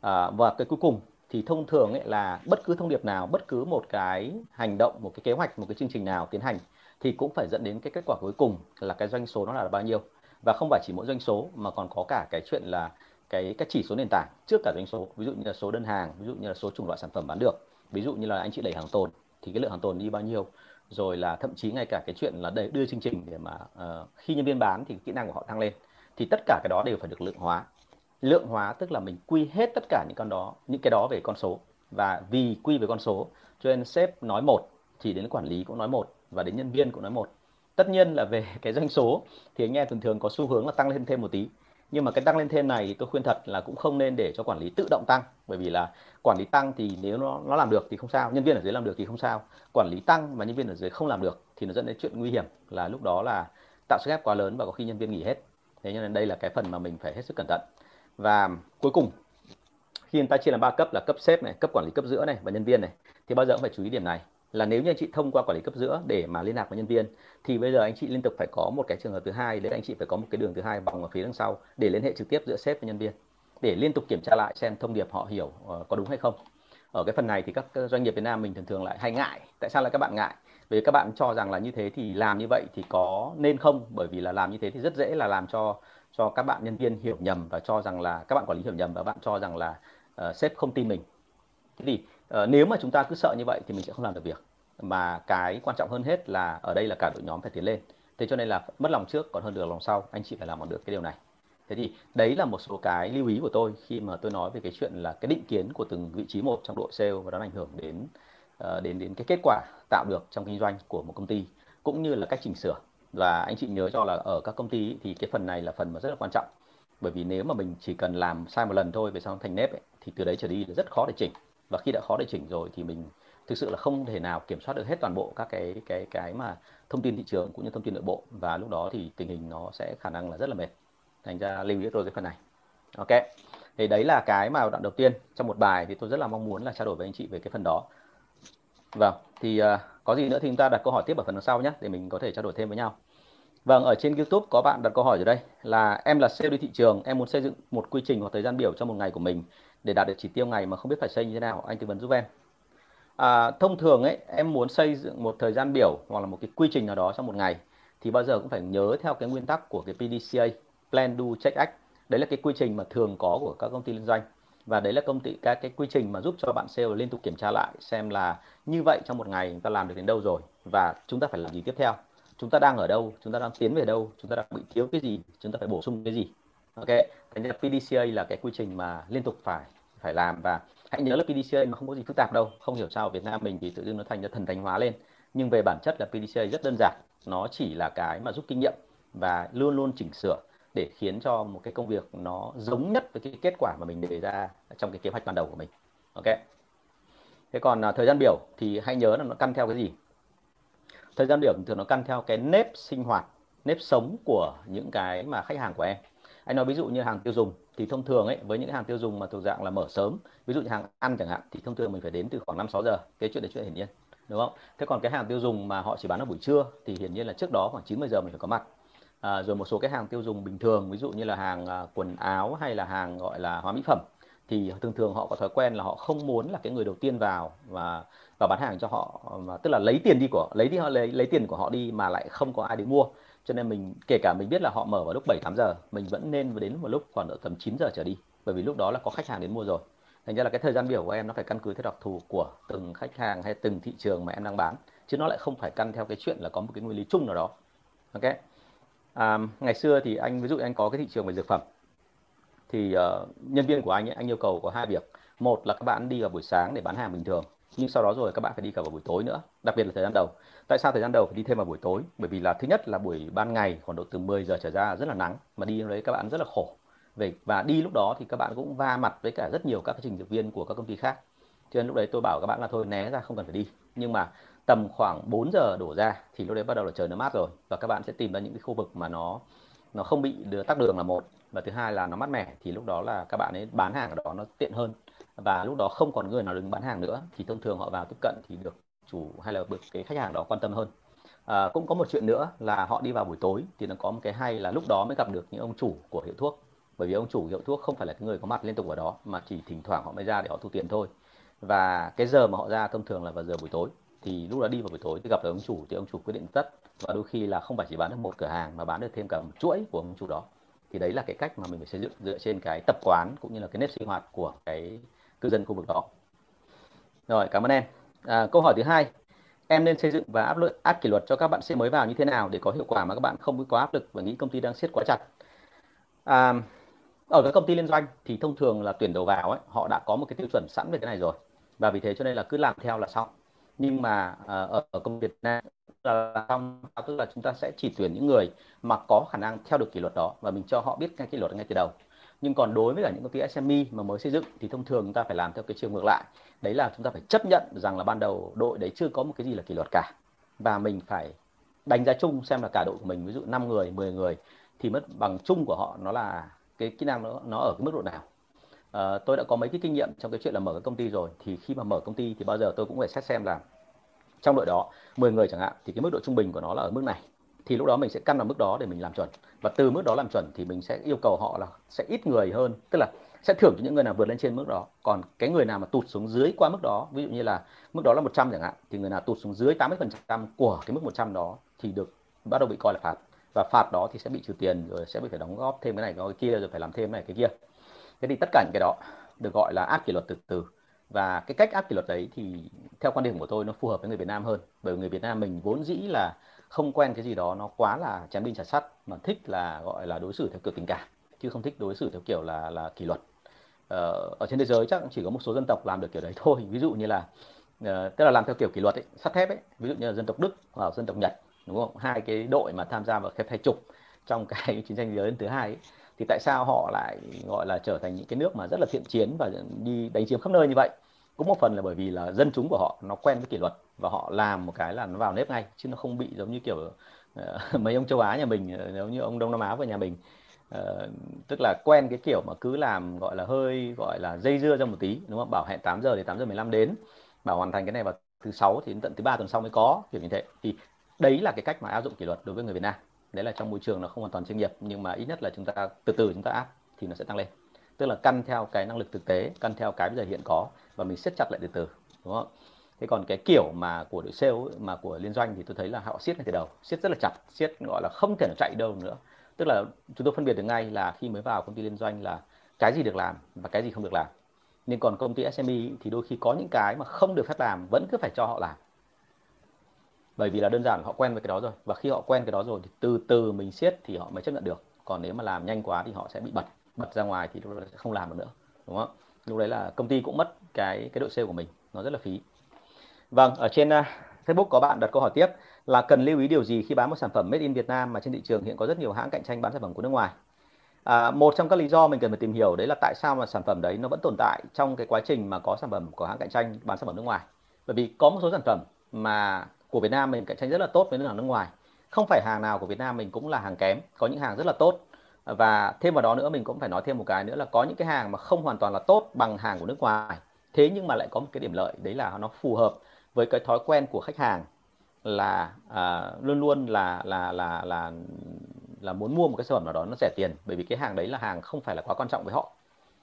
À, và cái cuối cùng thì thông thường ấy là bất cứ thông điệp nào bất cứ một cái hành động một cái kế hoạch một cái chương trình nào tiến hành thì cũng phải dẫn đến cái kết quả cuối cùng là cái doanh số nó là bao nhiêu. Và không phải chỉ mỗi doanh số mà còn có cả cái chuyện là cái các chỉ số nền tảng trước cả doanh số. Ví dụ như là số đơn hàng ví dụ như là số chủng loại sản phẩm bán được. Ví dụ như là anh chị đẩy hàng tồn thì cái lượng hàng tồn đi bao nhiêu? Rồi là thậm chí ngay cả cái chuyện là đẩy, đưa chương trình để mà uh, khi nhân viên bán thì kỹ năng của họ tăng lên thì tất cả cái đó đều phải được lượng hóa. Lượng hóa tức là mình quy hết tất cả những con đó những cái đó về con số. Và vì quy về con số cho nên sếp nói một thì đến quản lý cũng nói một và đến nhân viên cũng nói một. Tất nhiên là về cái doanh số thì anh em thường thường có xu hướng là tăng lên thêm một tí nhưng mà cái tăng lên thêm này thì tôi khuyên thật là cũng không nên để cho quản lý tự động tăng. Bởi vì là quản lý tăng thì nếu nó nó làm được thì không sao, nhân viên ở dưới làm được thì không sao. Quản lý tăng mà nhân viên ở dưới không làm được thì nó dẫn đến chuyện nguy hiểm, là lúc đó là tạo sức ép quá lớn và có khi nhân viên nghỉ hết. Thế nên đây là cái phần mà mình phải hết sức cẩn thận. Và cuối cùng, khi người ta chia làm ba cấp là cấp sếp này, cấp quản lý cấp giữa này và nhân viên này, thì bao giờ cũng phải chú ý điểm này là nếu như anh chị thông qua quản lý cấp giữa để mà liên lạc với nhân viên thì bây giờ anh chị liên tục phải có một cái trường hợp thứ hai đấy anh chị phải có một cái đường thứ hai vòng ở phía đằng sau để liên hệ trực tiếp giữa sếp và nhân viên để liên tục kiểm tra lại xem thông điệp họ hiểu uh, có đúng hay không. Ở cái phần này thì các doanh nghiệp Việt Nam mình thường thường lại hay ngại. Tại sao lại các bạn ngại? Vì các bạn cho rằng là như thế thì làm như vậy thì có nên không? Bởi vì là làm như thế thì rất dễ là làm cho cho các bạn nhân viên hiểu nhầm và cho rằng là các bạn quản lý hiểu nhầm và bạn cho rằng là uh, sếp không tin mình. Thế thì uh, nếu mà chúng ta cứ sợ như vậy thì mình sẽ không làm được việc. Mà cái quan trọng hơn hết là ở đây là cả đội nhóm phải tiến lên. Thế cho nên là mất lòng trước còn hơn được lòng sau. Anh chị phải làm được cái điều này. Thế thì đấy là một số cái lưu ý của tôi khi mà tôi nói về cái chuyện là cái định kiến của từng vị trí một trong đội sale và nó ảnh hưởng đến uh, đến đến cái kết quả tạo được trong kinh doanh của một công ty cũng như là cách chỉnh sửa. Và anh chị nhớ cho là ở các công ty thì cái phần này là phần mà rất là quan trọng. Bởi vì nếu mà mình chỉ cần làm sai một lần thôi về sau thành nếp ấy, thì từ đấy trở đi là rất khó để chỉnh và khi đã khó để chỉnh rồi thì mình thực sự là không thể nào kiểm soát được hết toàn bộ các cái cái cái mà thông tin thị trường cũng như thông tin nội bộ. Và lúc đó thì tình hình nó sẽ khả năng là rất là mệt. Thành ra lưu ý tôi cái phần này. Ok. Thì đấy là cái mà đoạn đầu tiên trong một bài thì tôi rất là mong muốn là trao đổi với anh chị về cái phần đó. Vâng thì uh, có gì nữa thì chúng ta đặt câu hỏi tiếp ở phần sau nhé để mình có thể trao đổi thêm với nhau. Vâng ở trên youtube có bạn đặt câu hỏi ở đây là em là sale đi thị trường em muốn xây dựng một quy trình hoặc thời gian biểu cho một ngày của mình để đạt được chỉ tiêu ngày mà không biết phải xây như thế nào. Anh tư vấn giúp em. À, thông thường ấy em muốn xây dựng một thời gian biểu hoặc là một cái quy trình nào đó trong một ngày thì bao giờ cũng phải nhớ theo cái nguyên tắc của cái PDCA Plan Do Check Act. Đấy là cái quy trình mà thường có của các công ty liên doanh và đấy là công ty các cái quy trình mà giúp cho bạn sale liên tục kiểm tra lại xem là như vậy trong một ngày chúng ta làm được đến đâu rồi và chúng ta phải làm gì tiếp theo. Chúng ta đang ở đâu chúng ta đang tiến về đâu chúng ta đang bị thiếu cái gì chúng ta phải bổ sung cái gì ok, thành ra PDCA là cái quy trình mà liên tục phải phải làm và hãy nhớ là PDCA nó không có gì phức tạp đâu. Không hiểu sao ở Việt Nam mình thì tự dưng nó thành ra thần thánh hóa lên. Nhưng về bản chất là PDCA rất đơn giản. Nó chỉ là cái mà giúp kinh nghiệm và luôn luôn chỉnh sửa để khiến cho một cái công việc nó giống nhất với cái kết quả mà mình đề ra trong cái kế hoạch ban đầu của mình. Ok. Thế còn à, thời gian biểu thì hãy nhớ là nó căn theo cái gì? Thời gian biểu thường nó căn theo cái nếp sinh hoạt, nếp sống của những cái mà khách hàng của em anh nói ví dụ như hàng tiêu dùng thì thông thường ấy với những hàng tiêu dùng mà thuộc dạng là mở sớm ví dụ như hàng ăn chẳng hạn thì thông thường mình phải đến từ khoảng 5 6 giờ. Cái chuyện đấy chuyện hiển nhiên đúng không? Thế còn cái hàng tiêu dùng mà họ chỉ bán ở buổi trưa thì hiển nhiên là trước đó khoảng 90 giờ mình phải có mặt. À, rồi một số cái hàng tiêu dùng bình thường ví dụ như là hàng à, quần áo hay là hàng gọi là hóa mỹ phẩm thì thường thường họ có thói quen là họ không muốn là cái người đầu tiên vào và và bán hàng cho họ mà tức là lấy tiền đi của lấy đi họ lấy lấy tiền của họ đi mà lại không có ai đến mua cho nên mình kể cả mình biết là họ mở vào lúc 7 8 giờ mình vẫn nên đến một lúc khoảng độ tầm 9 giờ trở đi. Bởi vì lúc đó là có khách hàng đến mua rồi. Thành ra là cái thời gian biểu của em nó phải căn cứ theo đặc thù của từng khách hàng hay từng thị trường mà em đang bán. Chứ nó lại không phải căn theo cái chuyện là có một cái nguyên lý chung nào đó. Ok? À, ngày xưa thì anh ví dụ anh có cái thị trường về dược phẩm thì uh, nhân viên của anh ấy anh yêu cầu có hai việc. Một là các bạn đi vào buổi sáng để bán hàng bình thường nhưng sau đó rồi các bạn phải đi cả vào buổi tối nữa, đặc biệt là thời gian đầu. Tại sao thời gian đầu phải đi thêm vào buổi tối? Bởi vì là thứ nhất là buổi ban ngày, khoảng độ từ 10 giờ trở ra rất là nắng, mà đi đấy các bạn rất là khổ. Về và đi lúc đó thì các bạn cũng va mặt với cả rất nhiều các trình dược viên của các công ty khác. Cho nên lúc đấy tôi bảo các bạn là thôi, né ra, không cần phải đi. Nhưng mà tầm khoảng 4 giờ đổ ra thì lúc đấy bắt đầu là trời nó mát rồi. Và các bạn sẽ tìm ra những cái khu vực mà nó nó không bị tắc đường là một. Và thứ hai là nó mát mẻ thì lúc đó là các bạn ấy bán hàng ở đó nó tiện hơn và lúc đó không còn người nào đứng bán hàng nữa thì thông thường họ vào tiếp cận thì được chủ hay là được cái khách hàng đó quan tâm hơn. À, cũng có một chuyện nữa là họ đi vào buổi tối thì nó có một cái hay là lúc đó mới gặp được những ông chủ của hiệu thuốc. Bởi vì ông chủ hiệu thuốc không phải là cái người có mặt liên tục ở đó mà chỉ thỉnh thoảng họ mới ra để họ thu tiền thôi. Và cái giờ mà họ ra thông thường là vào giờ buổi tối. Thì lúc đó đi vào buổi tối thì gặp được ông chủ thì ông chủ quyết định tất và đôi khi là không phải chỉ bán được một cửa hàng mà bán được thêm cả một chuỗi của ông chủ đó. Thì đấy là cái cách mà mình phải xây dựng dựa trên cái tập quán cũng như là cái nếp sinh hoạt của cái cư dân khu vực đó. Rồi cảm ơn em. À, câu hỏi thứ hai. Em nên xây dựng và áp lực áp kỷ luật cho các bạn sẽ mới vào như thế nào để có hiệu quả mà các bạn không có áp lực và nghĩ công ty đang siết quá chặt? À, ở các công ty liên doanh thì thông thường là tuyển đầu vào ấy họ đã có một cái tiêu chuẩn sẵn về cái này rồi. Và vì thế cho nên là cứ làm theo là xong. Nhưng mà à, ở, ở công Việt Nam là xong tức là chúng ta sẽ chỉ tuyển những người mà có khả năng theo được kỷ luật đó và mình cho họ biết cái kỷ luật ngay từ đầu nhưng còn đối với cả những công ty SME mà mới xây dựng thì thông thường chúng ta phải làm theo cái chiều ngược lại. Đấy là chúng ta phải chấp nhận rằng là ban đầu đội đấy chưa có một cái gì là kỷ luật cả. Và mình phải đánh giá chung xem là cả đội của mình ví dụ 5 người 10 người thì mất bằng chung của họ nó là cái kỹ năng nó nó ở cái mức độ nào. À, tôi đã có mấy cái kinh nghiệm trong cái chuyện là mở cái công ty rồi thì khi mà mở công ty thì bao giờ tôi cũng phải xét xem là trong đội đó 10 người chẳng hạn thì cái mức độ trung bình của nó là ở mức này thì lúc đó mình sẽ căn vào mức đó để mình làm chuẩn. Và từ mức đó làm chuẩn thì mình sẽ yêu cầu họ là sẽ ít người hơn, tức là sẽ thưởng cho những người nào vượt lên trên mức đó. Còn cái người nào mà tụt xuống dưới qua mức đó, ví dụ như là mức đó là 100 chẳng hạn, thì người nào tụt xuống dưới 80% của cái mức 100 đó thì được, bắt đầu bị coi là phạt. Và phạt đó thì sẽ bị trừ tiền, rồi sẽ bị phải đóng góp thêm cái này, cái kia, rồi phải làm thêm cái này, cái kia. Thế thì tất cả những cái đó được gọi là áp kỷ luật từ từ. Và cái cách áp kỷ luật đấy thì theo quan điểm của tôi nó phù hợp với người Việt Nam hơn. Bởi vì người Việt Nam mình vốn dĩ là không quen cái gì đó nó quá là chém đinh chặt sắt mà thích là gọi là đối xử theo kiểu tình cảm chứ không thích đối xử theo kiểu là là kỷ luật. Ờ, ở trên thế giới chắc chỉ có một số dân tộc làm được kiểu đấy thôi. Ví dụ như là uh, tức là làm theo kiểu kỷ luật ấy, sắt thép ấy. Ví dụ như là dân tộc Đức hoặc dân tộc Nhật đúng không? Hai cái đội mà tham gia vào khép hai chục trong cái chiến tranh thế giới lần thứ hai ấy, thì tại sao họ lại gọi là trở thành những cái nước mà rất là thiện chiến và đi đánh chiếm khắp nơi như vậy? Cũng một phần là bởi vì là dân chúng của họ nó quen với kỷ luật và họ làm một cái là nó vào nếp ngay chứ nó không bị giống như kiểu uh, mấy ông châu Á nhà mình ờ, nếu như ông Đông Nam Á và nhà mình. Uh, tức là quen cái kiểu mà cứ làm gọi là hơi gọi là dây dưa ra một tí đúng không? Bảo hẹn 8 giờ thì 8 giờ 15 đến bảo hoàn thành cái này vào thứ sáu thì đến tận thứ ba tuần sau mới có kiểu như thế. Thì đấy là cái cách mà áp dụng kỷ luật đối với người Việt Nam. Đấy là trong môi trường nó không hoàn toàn chuyên nghiệp nhưng mà ít nhất là chúng ta từ từ chúng ta áp thì nó sẽ tăng lên. Tức là căn theo cái năng lực thực tế căn theo cái bây giờ hiện có và mình siết chặt lại từ từ đúng không? Thế còn cái kiểu mà của đội sale ấy, mà của liên doanh thì tôi thấy là họ siết ngay từ đầu siết rất là chặt siết gọi là không thể nào chạy đâu nữa. Tức là chúng tôi phân biệt được ngay là khi mới vào công ty liên doanh là cái gì được làm và cái gì không được làm. Nhưng còn công ty SME thì đôi khi có những cái mà không được phép làm vẫn cứ phải cho họ làm. Bởi vì là đơn giản họ quen với cái đó rồi và khi họ quen cái đó rồi thì từ từ mình siết thì họ mới chấp nhận được. Còn nếu mà làm nhanh quá thì họ sẽ bị bật bật ra ngoài thì lúc đó sẽ không làm được nữa đúng không? Lúc đấy là công ty cũng mất cái cái độ sale của mình nó rất là phí. Vâng ở trên uh, Facebook có bạn đặt câu hỏi tiếp là cần lưu ý điều gì khi bán một sản phẩm made in Việt Nam mà trên thị trường hiện có rất nhiều hãng cạnh tranh bán sản phẩm của nước ngoài? À, một trong các lý do mình cần phải tìm hiểu đấy là tại sao mà sản phẩm đấy nó vẫn tồn tại trong cái quá trình mà có sản phẩm của hãng cạnh tranh bán sản phẩm nước ngoài. Bởi vì có một số sản phẩm mà của Việt Nam mình cạnh tranh rất là tốt với nước hàng nước ngoài. Không phải hàng nào của Việt Nam mình cũng là hàng kém có những hàng rất là tốt. Và thêm vào đó nữa mình cũng phải nói thêm một cái nữa là có những cái hàng mà không hoàn toàn là tốt bằng hàng của nước ngoài thế nhưng mà lại có một cái điểm lợi đấy là nó phù hợp với cái thói quen của khách hàng là à, luôn luôn là là là là là muốn mua một cái sản phẩm nào đó nó rẻ tiền. Bởi vì cái hàng đấy là hàng không phải là quá quan trọng với họ.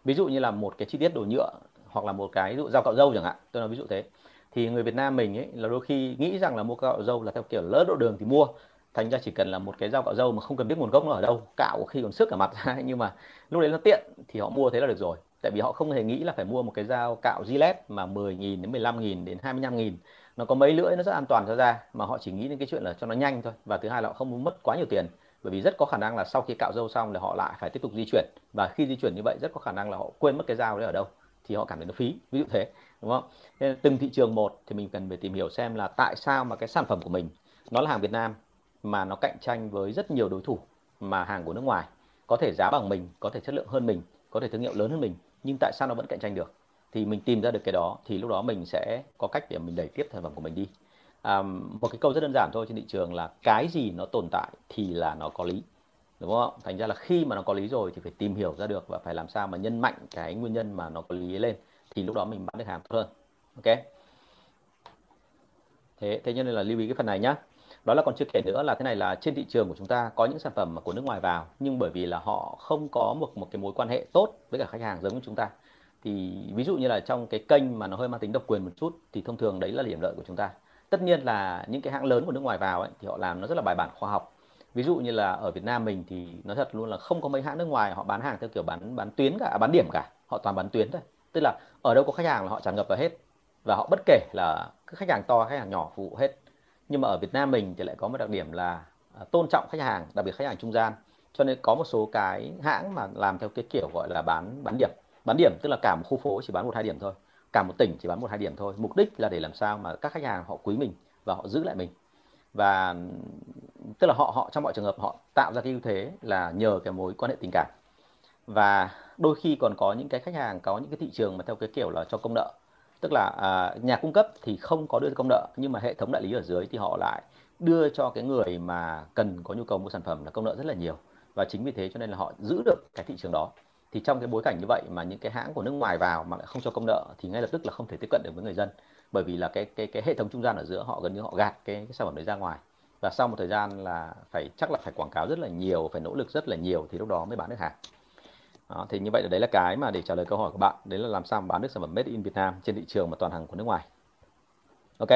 Ví dụ như là một cái chi tiết đồ nhựa hoặc là một cái ví dụ dao cạo râu chẳng hạn tôi nói ví dụ thế. Thì người Việt Nam mình ấy là đôi khi nghĩ rằng là mua cạo râu là theo kiểu lỡ độ đường thì mua. Thành ra chỉ cần là một cái dao cạo râu mà không cần biết nguồn gốc nó ở đâu cạo có khi còn sức cả mặt. Ra nhưng mà lúc đấy nó tiện thì họ mua thế là được rồi tại vì họ không hề nghĩ là phải mua một cái dao cạo Gillette mà 10.000 đến 15.000 đến 25.000 nó có mấy lưỡi nó rất an toàn cho da, mà họ chỉ nghĩ đến cái chuyện là cho nó nhanh thôi. Và thứ hai là họ không muốn mất quá nhiều tiền, bởi vì rất có khả năng là sau khi cạo râu xong là họ lại phải tiếp tục di chuyển. Và khi di chuyển như vậy, rất có khả năng là họ quên mất cái dao đấy ở đâu, thì họ cảm thấy nó phí, ví dụ thế, đúng không? Nên từng thị trường một thì mình cần phải tìm hiểu xem là tại sao mà cái sản phẩm của mình, nó là hàng Việt Nam mà nó cạnh tranh với rất nhiều đối thủ mà hàng của nước ngoài. Có thể giá bằng mình, có thể chất lượng hơn mình, có thể thương hiệu lớn hơn mình nhưng tại sao nó vẫn cạnh tranh được? Thì mình tìm ra được cái đó thì lúc đó mình sẽ có cách để mình đẩy tiếp sản phẩm của mình đi. À, một cái câu rất đơn giản thôi trên thị trường là cái gì nó tồn tại thì là nó có lý. Đúng không? Thành ra là khi mà nó có lý rồi thì phải tìm hiểu ra được và phải làm sao mà nhân mạnh cái nguyên nhân mà nó có lý lên thì lúc đó mình bán được hàng tốt hơn. Ok? Thế thế cho nên là lưu ý cái phần này nhá đó là còn chưa kể nữa là thế này là trên thị trường của chúng ta có những sản phẩm mà của nước ngoài vào nhưng bởi vì là họ không có một một cái mối quan hệ tốt với cả khách hàng giống như chúng ta. Thì ví dụ như là trong cái kênh mà nó hơi mang tính độc quyền một chút thì thông thường đấy là điểm lợi của chúng ta. Tất nhiên là những cái hãng lớn của nước ngoài vào ấy, thì họ làm nó rất là bài bản khoa học. Ví dụ như là ở Việt Nam mình thì nói thật luôn là không có mấy hãng nước ngoài họ bán hàng theo kiểu bán bán tuyến cả à, bán điểm cả. Họ toàn bán tuyến thôi. Tức là ở đâu có khách hàng là họ tràn ngập vào hết. Và họ bất kể là khách hàng to khách hàng nhỏ phục vụ hết nhưng mà ở Việt Nam mình thì lại có một đặc điểm là à, tôn trọng khách hàng, đặc biệt khách hàng trung gian. Cho nên có một số cái hãng mà làm theo cái kiểu gọi là bán bán điểm. Bán điểm tức là cả một khu phố chỉ bán một, hai điểm thôi. Cả một tỉnh chỉ bán một, hai điểm thôi. Mục đích là để làm sao mà các khách hàng họ quý mình và họ giữ lại mình. Và, tức là họ họ trong mọi trường hợp họ tạo ra cái ưu thế là nhờ cái mối quan hệ tình cảm. Và đôi khi còn có những cái khách hàng, có những cái thị trường mà theo cái kiểu là cho công nợ tức là à, nhà cung cấp thì không có đưa công nợ nhưng mà hệ thống đại lý ở dưới thì họ lại đưa cho cái người mà cần có nhu cầu mua sản phẩm là công nợ rất là nhiều. Và chính vì thế cho nên là họ giữ được cái thị trường đó. Thì trong cái bối cảnh như vậy mà những cái hãng của nước ngoài vào mà lại không cho công nợ thì ngay lập tức là không thể tiếp cận được với người dân. Bởi vì là cái cái cái hệ thống trung gian ở giữa họ gần như họ gạt cái, cái sản phẩm đấy ra ngoài. Và sau một thời gian là phải chắc là phải quảng cáo rất là nhiều phải nỗ lực rất là nhiều thì lúc đó mới bán được hàng đó, thì như vậy là đấy là cái mà để trả lời câu hỏi của bạn. Đấy là làm sao mà bán được sản phẩm made in Việt Nam trên thị trường mà toàn hàng của nước ngoài. Ok.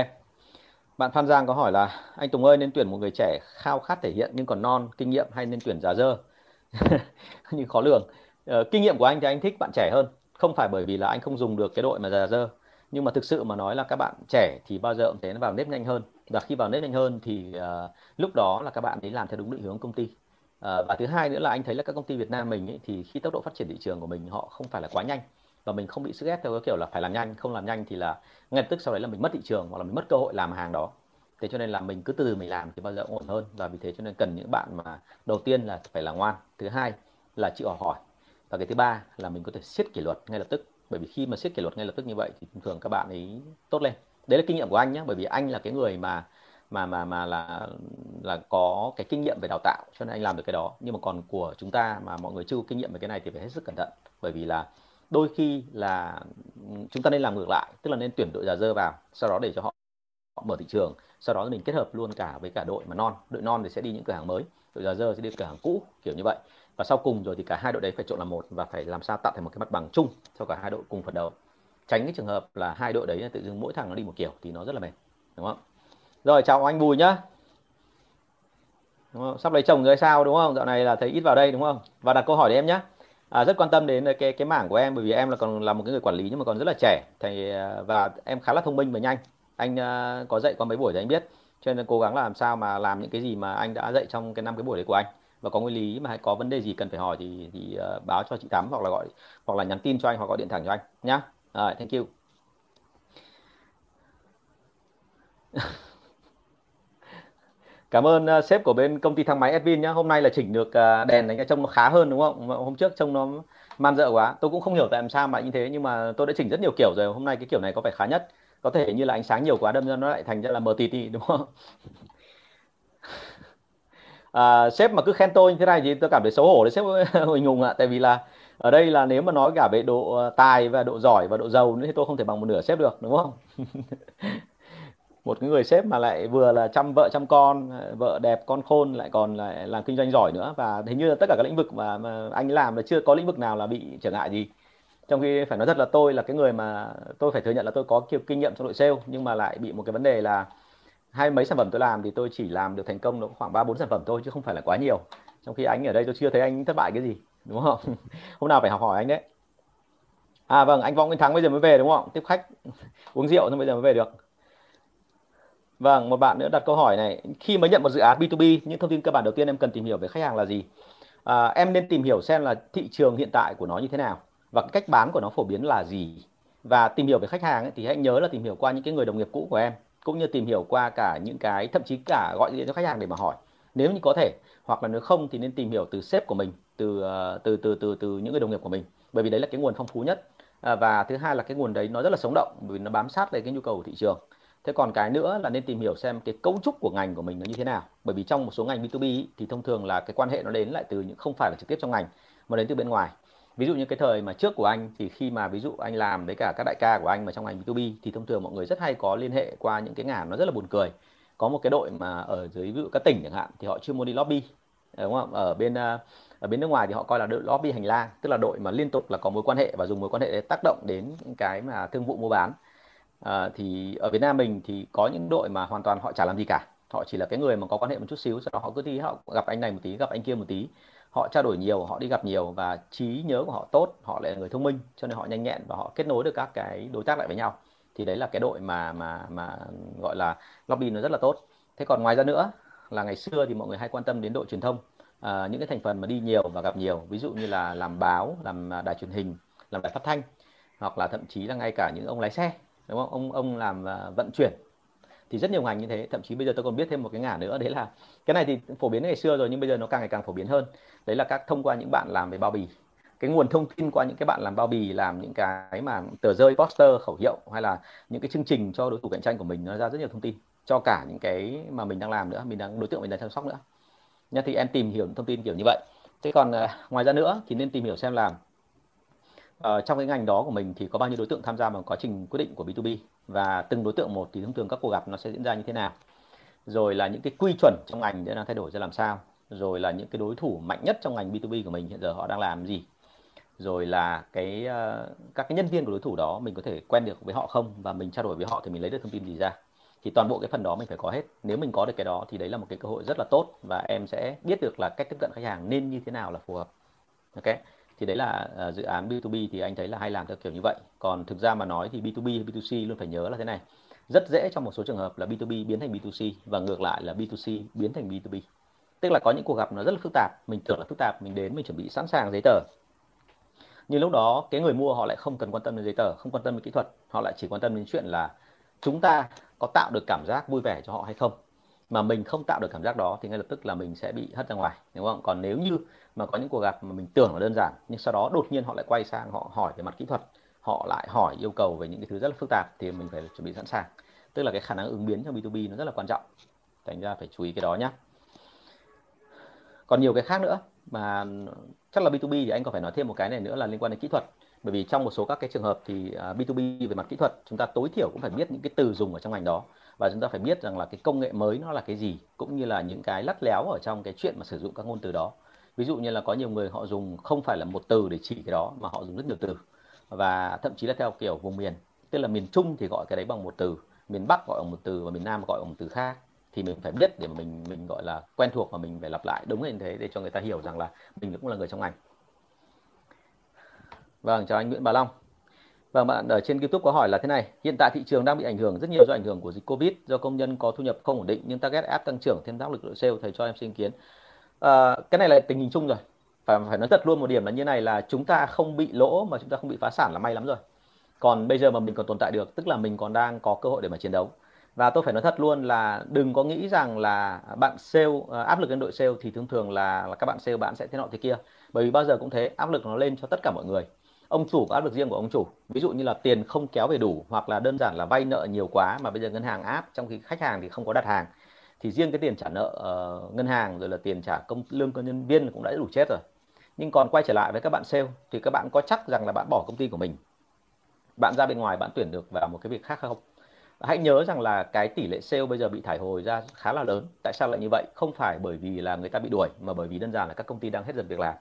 Bạn Phan Giang có hỏi là anh Tùng ơi nên tuyển một người trẻ khao khát thể hiện nhưng còn non kinh nghiệm hay nên tuyển già dơ? Nhưng khó lường. Ờ, kinh nghiệm của anh thì anh thích bạn trẻ hơn. Không phải bởi vì là anh không dùng được cái đội mà già dơ. Nhưng mà thực sự mà nói là các bạn trẻ thì bao giờ cũng thế nó vào nếp nhanh hơn. Và khi vào nếp nhanh hơn thì uh, lúc đó là các bạn ấy làm theo đúng định hướng công ty. Ờ, và thứ hai nữa là anh thấy là các công ty Việt Nam mình ấy, thì khi tốc độ phát triển thị trường của mình họ không phải là quá nhanh và mình không bị sức ép theo cái kiểu là phải làm nhanh không làm nhanh thì là ngay lập tức sau đấy là mình mất thị trường hoặc là mình mất cơ hội làm hàng đó. Thế cho nên là mình cứ từ từ mình làm thì bao giờ ổn hơn và vì thế cho nên cần những bạn mà đầu tiên là phải là ngoan thứ hai là chịu hỏi hỏi và cái thứ ba là mình có thể siết kỷ luật ngay lập tức. Bởi vì khi mà siết kỷ luật ngay lập tức như vậy thì thường các bạn ấy tốt lên. Đấy là kinh nghiệm của anh nhé bởi vì anh là cái người mà mà mà mà là là có cái kinh nghiệm về đào tạo cho nên anh làm được cái đó. Nhưng mà còn của chúng ta mà mọi người chưa có kinh nghiệm về cái này thì phải hết sức cẩn thận. Bởi vì là đôi khi là ừ, chúng ta nên làm ngược lại tức là nên tuyển đội già dơ vào sau đó để cho họ, họ mở thị trường sau đó mình kết hợp luôn cả với cả đội mà non. Đội non thì sẽ đi những cửa hàng mới đội già dơ sẽ đi cửa hàng cũ kiểu như vậy. Và sau cùng rồi thì cả hai đội đấy phải trộn làm một và phải làm sao tạo thành một cái mặt bằng chung cho cả hai đội cùng phần đầu tránh cái trường hợp là hai đội đấy tự dưng mỗi thằng nó đi một kiểu thì nó rất là mệt đúng không? Rồi chào anh Bùi nhá. Đúng không? sắp lấy chồng rồi sao đúng không? Dạo này là thấy ít vào đây đúng không? Và đặt câu hỏi để em nhé à, rất quan tâm đến cái cái mảng của em bởi vì em là còn là một cái người quản lý nhưng mà còn rất là trẻ. Thì à, và em khá là thông minh và nhanh. Anh uh, có dạy qua mấy buổi thì anh biết. Cho nên cố gắng là làm sao mà làm những cái gì mà anh đã dạy trong cái năm cái buổi đấy của anh. Và có nguyên lý mà hay có vấn đề gì cần phải hỏi thì thì uh, báo cho chị Thắm hoặc là gọi hoặc là nhắn tin cho anh hoặc gọi điện thẳng cho anh nhá. Rồi, thank you. cảm ơn uh, sếp của bên công ty thang máy Edwin nhá. Hôm nay là chỉnh được uh, đèn đánh trông nó khá hơn đúng không? Hôm trước trông nó man dợ quá. Tôi cũng không hiểu tại làm sao mà như thế nhưng mà tôi đã chỉnh rất nhiều kiểu rồi. Hôm nay cái kiểu này có vẻ khá nhất? Có thể như là ánh sáng nhiều quá đâm ra nó lại thành ra là mờ tì tì đúng không? À, sếp mà cứ khen tôi như thế này thì tôi cảm thấy xấu hổ đấy sếp huỳnh hùng ạ. Tại vì là ở đây là nếu mà nói cả về độ à, tài và độ giỏi và độ giàu thì tôi không thể bằng một nửa sếp được đúng không? một cái người sếp mà lại vừa là chăm vợ chăm con vợ đẹp con khôn lại còn lại làm kinh doanh giỏi nữa. Và hình như là tất cả các lĩnh vực mà, mà anh làm là chưa có lĩnh vực nào là bị trở ngại gì. Trong khi phải nói thật là tôi là cái người mà tôi phải thừa nhận là tôi có kinh nghiệm trong đội sale nhưng mà lại bị một cái vấn đề là hai mấy sản phẩm tôi làm thì tôi chỉ làm được thành công được khoảng ba bốn sản phẩm thôi chứ không phải là quá nhiều. Trong khi anh ở đây tôi chưa thấy anh thất bại cái gì đúng không? Hôm nào phải học hỏi anh đấy. À vâng anh võ nguyên thắng bây giờ mới về đúng không? Tiếp khách uống rượu xong bây giờ mới về được vâng một bạn nữa đặt câu hỏi này. Khi mới nhận một dự án B2B những thông tin cơ bản đầu tiên em cần tìm hiểu về khách hàng là gì? À, em nên tìm hiểu xem là thị trường hiện tại của nó như thế nào và cách bán của nó phổ biến là gì. Và tìm hiểu về khách hàng ấy, thì hãy nhớ là tìm hiểu qua những cái người đồng nghiệp cũ của em cũng như tìm hiểu qua cả những cái thậm chí cả gọi điện cho khách hàng để mà hỏi. Nếu như có thể hoặc là nếu không thì nên tìm hiểu từ sếp của mình từ ờ, từ từ từ từ những người đồng nghiệp của mình bởi vì đấy là cái nguồn phong phú nhất. À, và thứ hai là cái nguồn đấy nó rất là sống động bởi vì nó bám sát về cái nhu cầu của thị trường thế còn cái nữa là nên tìm hiểu xem cái cấu trúc của ngành của mình nó như thế nào. Bởi vì trong một số ngành B2B thì thông thường là cái quan hệ nó đến lại từ những, không phải là trực tiếp trong ngành, mà đến từ bên ngoài. Ví dụ như cái thời mà trước của anh, thì khi mà ví dụ anh làm với cả các đại ca của anh mà trong ngành B2B thì thông thường mọi người rất hay có liên hệ qua những cái ngả nó rất là buồn cười. Có một cái đội mà ở dưới ví dụ các tỉnh chẳng hạn, thì họ chưa muốn đi lobby ờ, đúng không? Ở bên ờ, ở bên nước ngoài thì họ coi là đội lobby hành lang, tức là đội mà liên tục là có mối quan hệ và dùng mối quan hệ để tác động đến cái mà thương vụ mua bán à, thì ở Việt Nam mình thì có những đội mà hoàn toàn họ chả làm gì cả. Họ chỉ là cái người mà có quan hệ một chút xíu sau đó họ cứ đi họ gặp anh này một tí gặp anh kia một tí. Họ trao đổi nhiều họ đi gặp nhiều và trí nhớ của họ tốt họ lại là người thông minh cho nên họ nhanh nhẹn và họ kết nối được các cái đối tác lại với nhau. Thì đấy là cái đội mà mà mà gọi là lobby nó rất là tốt. Thế còn ngoài ra nữa là ngày xưa thì mọi người hay quan tâm đến đội truyền thông. À, những cái thành phần mà đi nhiều và gặp nhiều ví dụ như là làm báo làm đài truyền hình làm đài phát thanh hoặc là thậm chí là ngay cả những ông lái xe đúng không? Ông ông làm à, vận chuyển. Thì rất nhiều ngành như thế thậm chí bây giờ tôi còn biết thêm một cái ngả nữa đấy là cái này thì phổ biến ngày xưa rồi nhưng bây giờ nó càng ngày càng phổ biến hơn. Đấy là các thông qua những bạn làm về bao bì. Cái nguồn thông tin qua những cái bạn làm bao bì làm những cái mà tờ rơi poster khẩu hiệu hay là những cái chương trình cho đối thủ cạnh tranh của mình nó ra rất nhiều thông tin. Cho cả những cái mà mình đang làm nữa mình đang đối tượng mình đang chăm sóc nữa. Nha thì em tìm hiểu thông tin kiểu như vậy. Thế còn uh, ngoài ra nữa thì nên tìm hiểu xem làm uh, trong cái ngành đó của mình thì có bao nhiêu đối tượng tham gia vào quá trình quyết định của B2B và từng đối tượng một thì thông thường các cuộc gặp nó sẽ diễn ra như thế nào? Rồi là những cái quy chuẩn trong ngành sẽ đang thay đổi ra làm sao? Rồi là những cái đối thủ mạnh nhất trong ngành B2B của mình hiện giờ họ đang làm gì? Rồi là cái uh, các cái nhân viên của đối thủ đó mình có thể quen được với họ không? Và mình trao đổi với họ thì mình lấy được thông tin gì ra? Thì toàn bộ cái phần đó mình phải có hết. Nếu mình có được cái đó thì đấy là một cái cơ hội rất là tốt và em sẽ biết được là cách tiếp cận khách hàng nên như thế nào là phù hợp. Ok? Thì đấy là uh, dự án B2B thì anh thấy là hay làm theo kiểu như vậy. Còn thực ra mà nói thì B2B hay B2C luôn phải nhớ là thế này. Rất dễ trong một số trường hợp là B2B biến thành B2C và ngược lại là B2C biến thành B2B tức là có những cuộc gặp nó rất là phức tạp mình tưởng là phức tạp mình đến mình chuẩn bị sẵn sàng giấy tờ. Nhưng lúc đó cái người mua họ lại không cần quan tâm đến giấy tờ không quan tâm đến kỹ thuật họ lại chỉ quan tâm đến chuyện là chúng ta có tạo được cảm giác vui vẻ cho họ hay không mà mình không tạo được cảm giác đó thì ngay lập tức là mình sẽ bị hất ra ngoài, đúng không? Còn nếu như mà có những cuộc gặp mà mình tưởng là đơn giản, nhưng sau đó đột nhiên họ lại quay sang, họ hỏi về mặt kỹ thuật, họ lại hỏi yêu cầu về những cái thứ rất là phức tạp thì mình phải chuẩn bị sẵn sàng. Tức là cái khả năng ứng biến trong B2B nó rất là quan trọng. Thành ra phải chú ý cái đó nhé còn nhiều cái khác nữa mà chắc là B2B thì anh còn phải nói thêm một cái này nữa là liên quan đến kỹ thuật. Bởi vì trong một số các cái trường hợp thì à, B2B về mặt kỹ thuật chúng ta tối thiểu cũng phải biết những cái từ dùng ở trong ngành đó và chúng ta phải biết rằng là cái công nghệ mới nó là cái gì, cũng như là những cái lắt léo ở trong cái chuyện mà sử dụng các ngôn từ đó. Ví dụ như là có nhiều người họ dùng không phải là một từ để chỉ cái đó, mà họ dùng rất nhiều từ. Và thậm chí là theo kiểu vùng miền, tức là miền trung thì gọi cái đấy bằng một từ, miền bắc gọi bằng một từ và miền nam gọi bằng một từ khác. Thì mình phải biết để mà mình mình gọi là quen thuộc và mình phải lặp lại đúng như thế để cho người ta hiểu rằng là mình cũng là người trong ngành. Vâng chào anh Nguyễn Bà Long. Vâng, bạn ở trên YouTube có hỏi là thế này, hiện tại thị trường đang bị ảnh hưởng rất nhiều do ảnh hưởng của dịch Covid, do công nhân có thu nhập không ổn định nhưng target áp tăng trưởng thêm áp lực đội sale, thầy cho em xin kiến. À, cái này là tình hình chung rồi. Phải phải nói thật luôn một điểm là như này là chúng ta không bị lỗ mà chúng ta không bị phá sản là may lắm rồi. Còn bây giờ mà mình còn tồn tại được, tức là mình còn đang có cơ hội để mà chiến đấu và tôi phải nói thật luôn là đừng có nghĩ rằng là bạn sale à, áp lực lên đội sale thì thường thường là, là các bạn sale bạn sẽ thế nọ thế kia bởi vì bao giờ cũng thế áp lực nó lên cho tất cả mọi người ông chủ có áp lực riêng của ông chủ. Ví dụ như là tiền không kéo về đủ hoặc là đơn giản là vay nợ nhiều quá mà bây giờ ngân hàng áp trong khi khách hàng thì không có đặt hàng thì riêng cái tiền trả nợ uh, ngân hàng rồi là tiền trả công lương công nhân viên cũng đã đủ chết rồi. Nhưng còn quay trở lại với các bạn sale thì các bạn có chắc rằng là bạn bỏ công ty của mình? Bạn ra bên ngoài bạn tuyển được vào một cái việc khác không? Hãy nhớ rằng là cái tỷ lệ sale bây giờ bị thải hồi ra khá là lớn. Tại sao lại như vậy? Không phải bởi vì là người ta bị đuổi mà bởi vì đơn giản là các công ty đang hết dần việc làm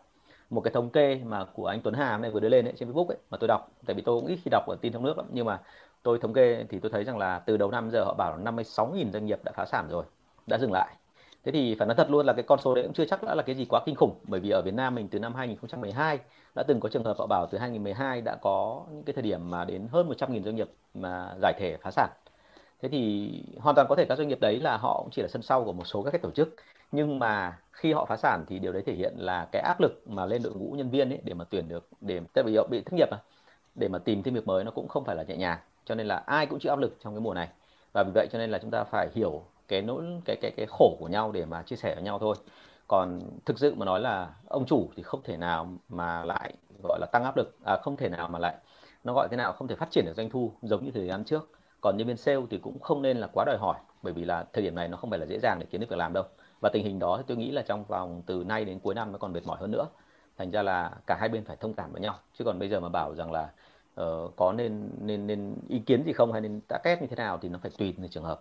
một cái thống kê mà của anh Tuấn Hà này vừa đưa lên ấy, trên Facebook ấy mà tôi đọc. Tại vì tôi cũng ít khi đọc ở tin trong nước lắm nhưng mà tôi thống kê thì tôi thấy rằng là từ đầu năm giờ họ bảo là 56.000 doanh nghiệp đã phá sản rồi đã dừng lại. Thế thì phải nói thật luôn là cái con số đấy cũng chưa chắc đã là cái gì quá kinh khủng bởi vì ở Việt Nam mình từ năm 2012 đã từng có trường hợp họ bảo từ 2012 đã có những cái thời điểm mà đến hơn 100.000 doanh nghiệp mà giải thể phá sản. Thế thì hoàn toàn có thể các doanh nghiệp đấy là họ cũng chỉ là sân sau của một số các cái tổ chức nhưng mà khi họ phá sản thì điều đấy thể hiện là cái áp lực mà lên đội ngũ nhân viên ấy để mà tuyển được để tại vì họ bị thất nghiệp mà để mà tìm thêm việc mới nó cũng không phải là nhẹ nhàng. Cho nên là ai cũng chịu áp lực trong cái mùa này. Và vì vậy cho nên là chúng ta phải hiểu cái nỗi cái cái cái khổ của nhau để mà chia sẻ với nhau thôi. Còn thực sự mà nói là ông chủ thì không thể nào mà lại gọi là tăng áp lực à, không thể nào mà lại nó gọi thế nào không thể phát triển được doanh thu giống như thời gian trước. Còn nhân viên sale thì cũng không nên là quá đòi hỏi bởi vì là thời điểm này nó không phải là dễ dàng để kiếm được việc làm đâu và tình hình đó thì tôi nghĩ là trong vòng từ nay đến cuối năm nó còn mệt mỏi hơn nữa. Thành ra là cả hai bên phải thông cảm với nhau. Chứ còn bây giờ mà bảo rằng là uh, có nên nên nên ý kiến gì không hay nên ta kết như thế nào thì nó phải tùy từng trường hợp.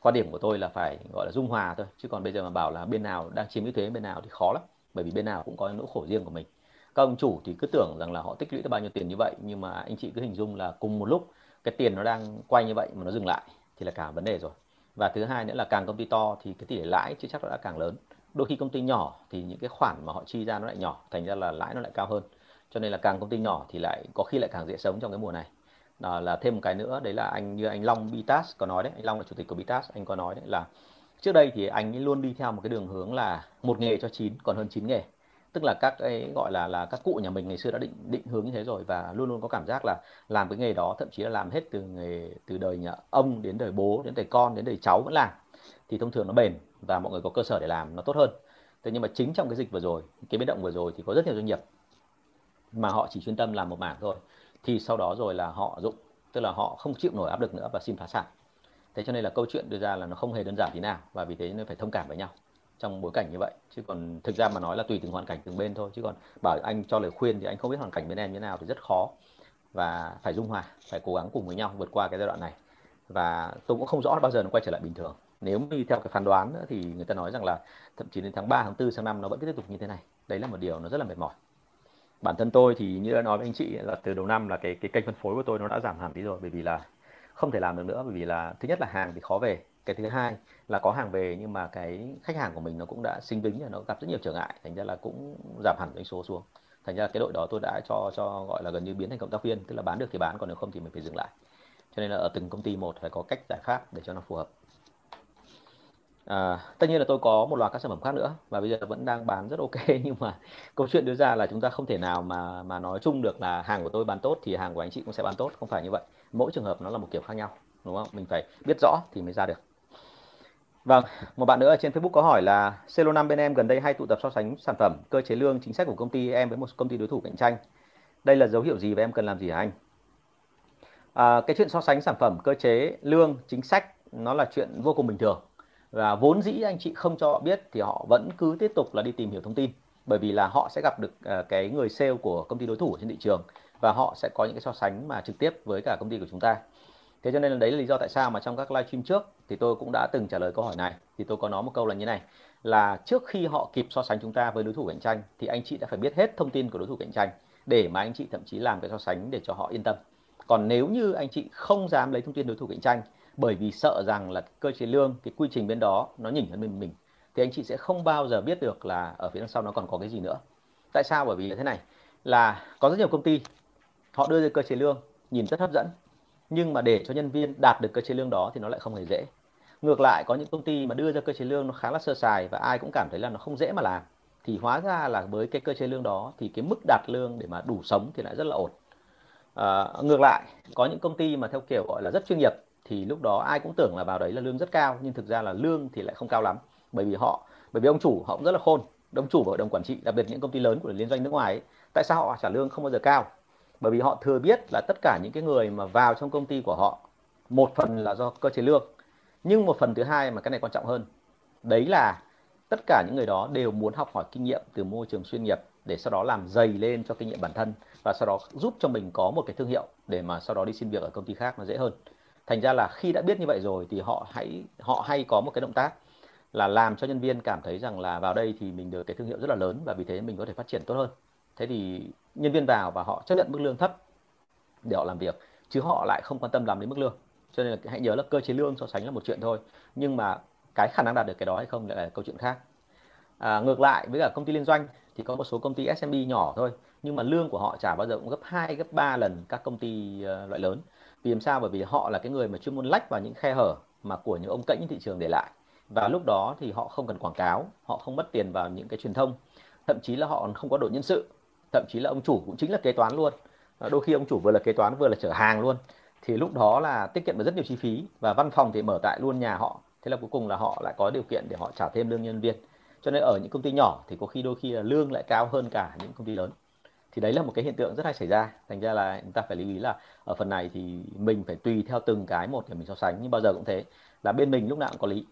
Quan điểm của tôi là phải gọi là dung hòa thôi. Chứ còn bây giờ mà bảo là bên nào đang chiếm ưu thế bên nào thì khó lắm. Bởi vì bên nào cũng có nỗi khổ riêng của mình. Các ông chủ thì cứ tưởng rằng là họ tích lũy được bao nhiêu tiền như vậy nhưng mà anh chị cứ hình dung là cùng một lúc cái tiền nó đang quay như vậy mà nó dừng lại thì là cả vấn đề rồi và thứ hai nữa là càng công ty to thì cái tỷ lệ lãi chưa chắc đã càng lớn. Đôi khi công ty nhỏ thì những cái khoản mà họ chi ra nó lại nhỏ, thành ra là lãi nó lại cao hơn. Cho nên là càng công ty nhỏ thì lại, có khi lại càng dễ sống trong cái mùa này. Đó là thêm một cái nữa, đấy là anh, như anh Long Bitas có nói đấy, anh Long là chủ tịch của Bitas, anh có nói đấy là trước đây thì anh luôn đi theo một cái đường hướng là một nghề cho chín, còn hơn chín nghề tức là các cái, gọi là là các cụ nhà mình ngày xưa đã định định hướng như thế rồi và luôn luôn có cảm giác là làm cái nghề đó, thậm chí là làm hết từ nghề, từ đời nhà ông đến đời bố, đến đời con, đến đời cháu vẫn làm, thì thông thường nó bền và mọi người có cơ sở để làm nó tốt hơn. Thế nhưng mà chính trong cái dịch vừa rồi, cái biến động vừa rồi thì có rất nhiều doanh nghiệp mà họ chỉ chuyên tâm làm một mảng thôi, thì sau đó rồi là họ dụng, tức là họ không chịu nổi áp lực nữa và xin phá sản. Thế cho nên là câu chuyện đưa ra là nó không hề đơn giản tí nào và vì thế nên phải thông cảm với nhau trong bối cảnh như vậy. Chứ còn thực ra mà nói là tùy từng hoàn cảnh từng bên thôi. Chứ còn bảo anh cho lời khuyên thì anh không biết hoàn cảnh bên em như nào thì rất khó. Và phải dung hòa phải cố gắng cùng với nhau vượt qua cái giai đoạn này. Và tôi cũng không rõ bao giờ nó quay trở lại bình thường. Nếu như theo cái phán đoán nữa thì người ta nói rằng là thậm chí đến tháng 3, tháng 4 tháng năm nó vẫn tiếp tục như thế này. Đấy là một điều nó rất là mệt mỏi. Bản thân tôi thì như đã nói với anh chị là từ đầu năm là cái cái kênh phân phối của tôi nó đã giảm hẳn đi rồi. Bởi vì là không thể làm được nữa. Bởi vì là thứ nhất là hàng thì khó về cái thứ hai là có hàng về nhưng mà cái khách hàng của mình nó cũng đã sinh vĩnh và nó gặp rất nhiều trở ngại. Thành ra là cũng giảm hẳn doanh số xuống. Thành ra cái đội đó tôi đã cho cho gọi là gần như biến thành cộng tác viên tức là bán được thì bán còn nếu không thì mình phải dừng lại. Cho nên là ở từng công ty một phải có cách giải pháp để cho nó phù hợp. À, tất nhiên là tôi có một loạt các sản phẩm khác nữa và bây giờ vẫn đang bán rất ok. Nhưng mà câu chuyện đưa ra là chúng ta không thể nào mà mà nói chung được là hàng của tôi bán tốt thì hàng của anh chị cũng sẽ bán tốt. Không phải như vậy. Mỗi trường hợp nó là một kiểu khác nhau đúng không? Mình phải biết rõ thì mới ra được. Vâng, một bạn nữa ở trên Facebook có hỏi là Celo 5 bên em gần đây hay tụ tập so sánh sản phẩm, cơ chế lương, chính sách của công ty em với một công ty đối thủ cạnh tranh. Đây là dấu hiệu gì và em cần làm gì hả anh? À, cái chuyện so sánh sản phẩm, cơ chế lương, chính sách nó là chuyện vô cùng bình thường và vốn dĩ anh chị không cho họ biết thì họ vẫn cứ tiếp tục là đi tìm hiểu thông tin bởi vì là họ sẽ gặp được à, cái người sale của công ty đối thủ trên thị trường và họ sẽ có những cái so sánh mà trực tiếp với cả công ty của chúng ta thế cho nên là đấy là lý do tại sao mà trong các livestream trước thì tôi cũng đã từng trả lời câu hỏi này. Thì tôi có nói một câu là như này, là trước khi họ kịp so sánh chúng ta với đối thủ cạnh tranh thì anh chị đã phải biết hết thông tin của đối thủ cạnh tranh để mà anh chị thậm chí làm cái so sánh để cho họ yên tâm. Còn nếu như anh chị không dám lấy thông tin đối thủ cạnh tranh bởi vì sợ rằng là cơ chế lương, cái quy trình bên đó nó nhỉnh hơn bên mình, thì anh chị sẽ không bao giờ biết được là ở phía đằng sau nó còn có cái gì nữa. Tại sao? Bởi vì là thế này, là có rất nhiều công ty, họ đưa ra cơ chế lương, nhìn rất hấp dẫn nhưng mà để cho nhân viên đạt được cơ chế lương đó thì nó lại không hề dễ. Ngược lại có những công ty mà đưa ra cơ chế lương nó khá là sơ sài và ai cũng cảm thấy là nó không dễ mà làm thì hóa ra là với cái cơ chế lương đó thì cái mức đạt lương để mà đủ sống thì lại rất là ổn. À, ngược lại có những công ty mà theo kiểu gọi là rất chuyên nghiệp thì lúc đó ai cũng tưởng là vào đấy là lương rất cao nhưng thực ra là lương thì lại không cao lắm. Bởi vì họ bởi vì ông chủ họ cũng rất là khôn ông chủ và hội đồng quản trị đặc biệt những công ty lớn của liên doanh nước ngoài ấy, tại sao họ trả lương không bao giờ cao? Bởi vì họ thừa biết là tất cả những cái người mà vào trong công ty của họ, một phần là do cơ chế lương, nhưng một phần thứ hai mà cái này quan trọng hơn, đấy là tất cả những người đó đều muốn học hỏi kinh nghiệm từ môi trường chuyên nghiệp để sau đó làm dày lên cho kinh nghiệm bản thân và sau đó giúp cho mình có một cái thương hiệu để mà sau đó đi xin việc ở công ty khác nó dễ hơn. Thành ra là khi đã biết như vậy rồi thì họ hãy, họ hay có một cái động tác là làm cho nhân viên cảm thấy rằng là vào đây thì mình được cái thương hiệu rất là lớn và vì thế mình có thể phát triển tốt hơn thế thì nhân viên vào và họ chấp nhận mức lương thấp để họ làm việc chứ họ lại không quan tâm làm đến mức lương. Cho nên là hãy nhớ là cơ chế lương so sánh là một chuyện thôi nhưng mà cái khả năng đạt được cái đó hay không lại là câu chuyện khác. À, ngược lại với cả công ty liên doanh thì có một số công ty SMB nhỏ thôi nhưng mà lương của họ trả bao giờ cũng gấp 2 gấp 3 lần các công ty uh, loại lớn. Vì làm sao? Bởi vì họ là cái người mà chuyên môn lách vào những khe hở mà của những ông cạnh thị trường để lại. Và lúc đó thì họ không cần quảng cáo họ không mất tiền vào những cái truyền thông thậm chí là họ không có đội nhân sự thậm chí là ông chủ cũng chính là kế toán luôn. Ờ, đôi khi ông chủ vừa là kế toán vừa là chở hàng luôn. Thì lúc đó là tiết kiệm được rất nhiều chi phí và văn phòng thì mở tại luôn nhà họ. Thế là cuối cùng là họ lại có điều kiện để họ trả thêm lương nhân viên. Cho nên ở những công ty nhỏ thì có khi đôi khi là lương lại cao hơn cả những công ty lớn. Thì đấy là một cái hiện tượng rất hay xảy ra. Thành ra là chúng ta phải lưu ý là ở phần này thì mình phải tùy theo từng cái một để mình so sánh. Nhưng bao giờ cũng thế. Là bên mình lúc nào cũng có lý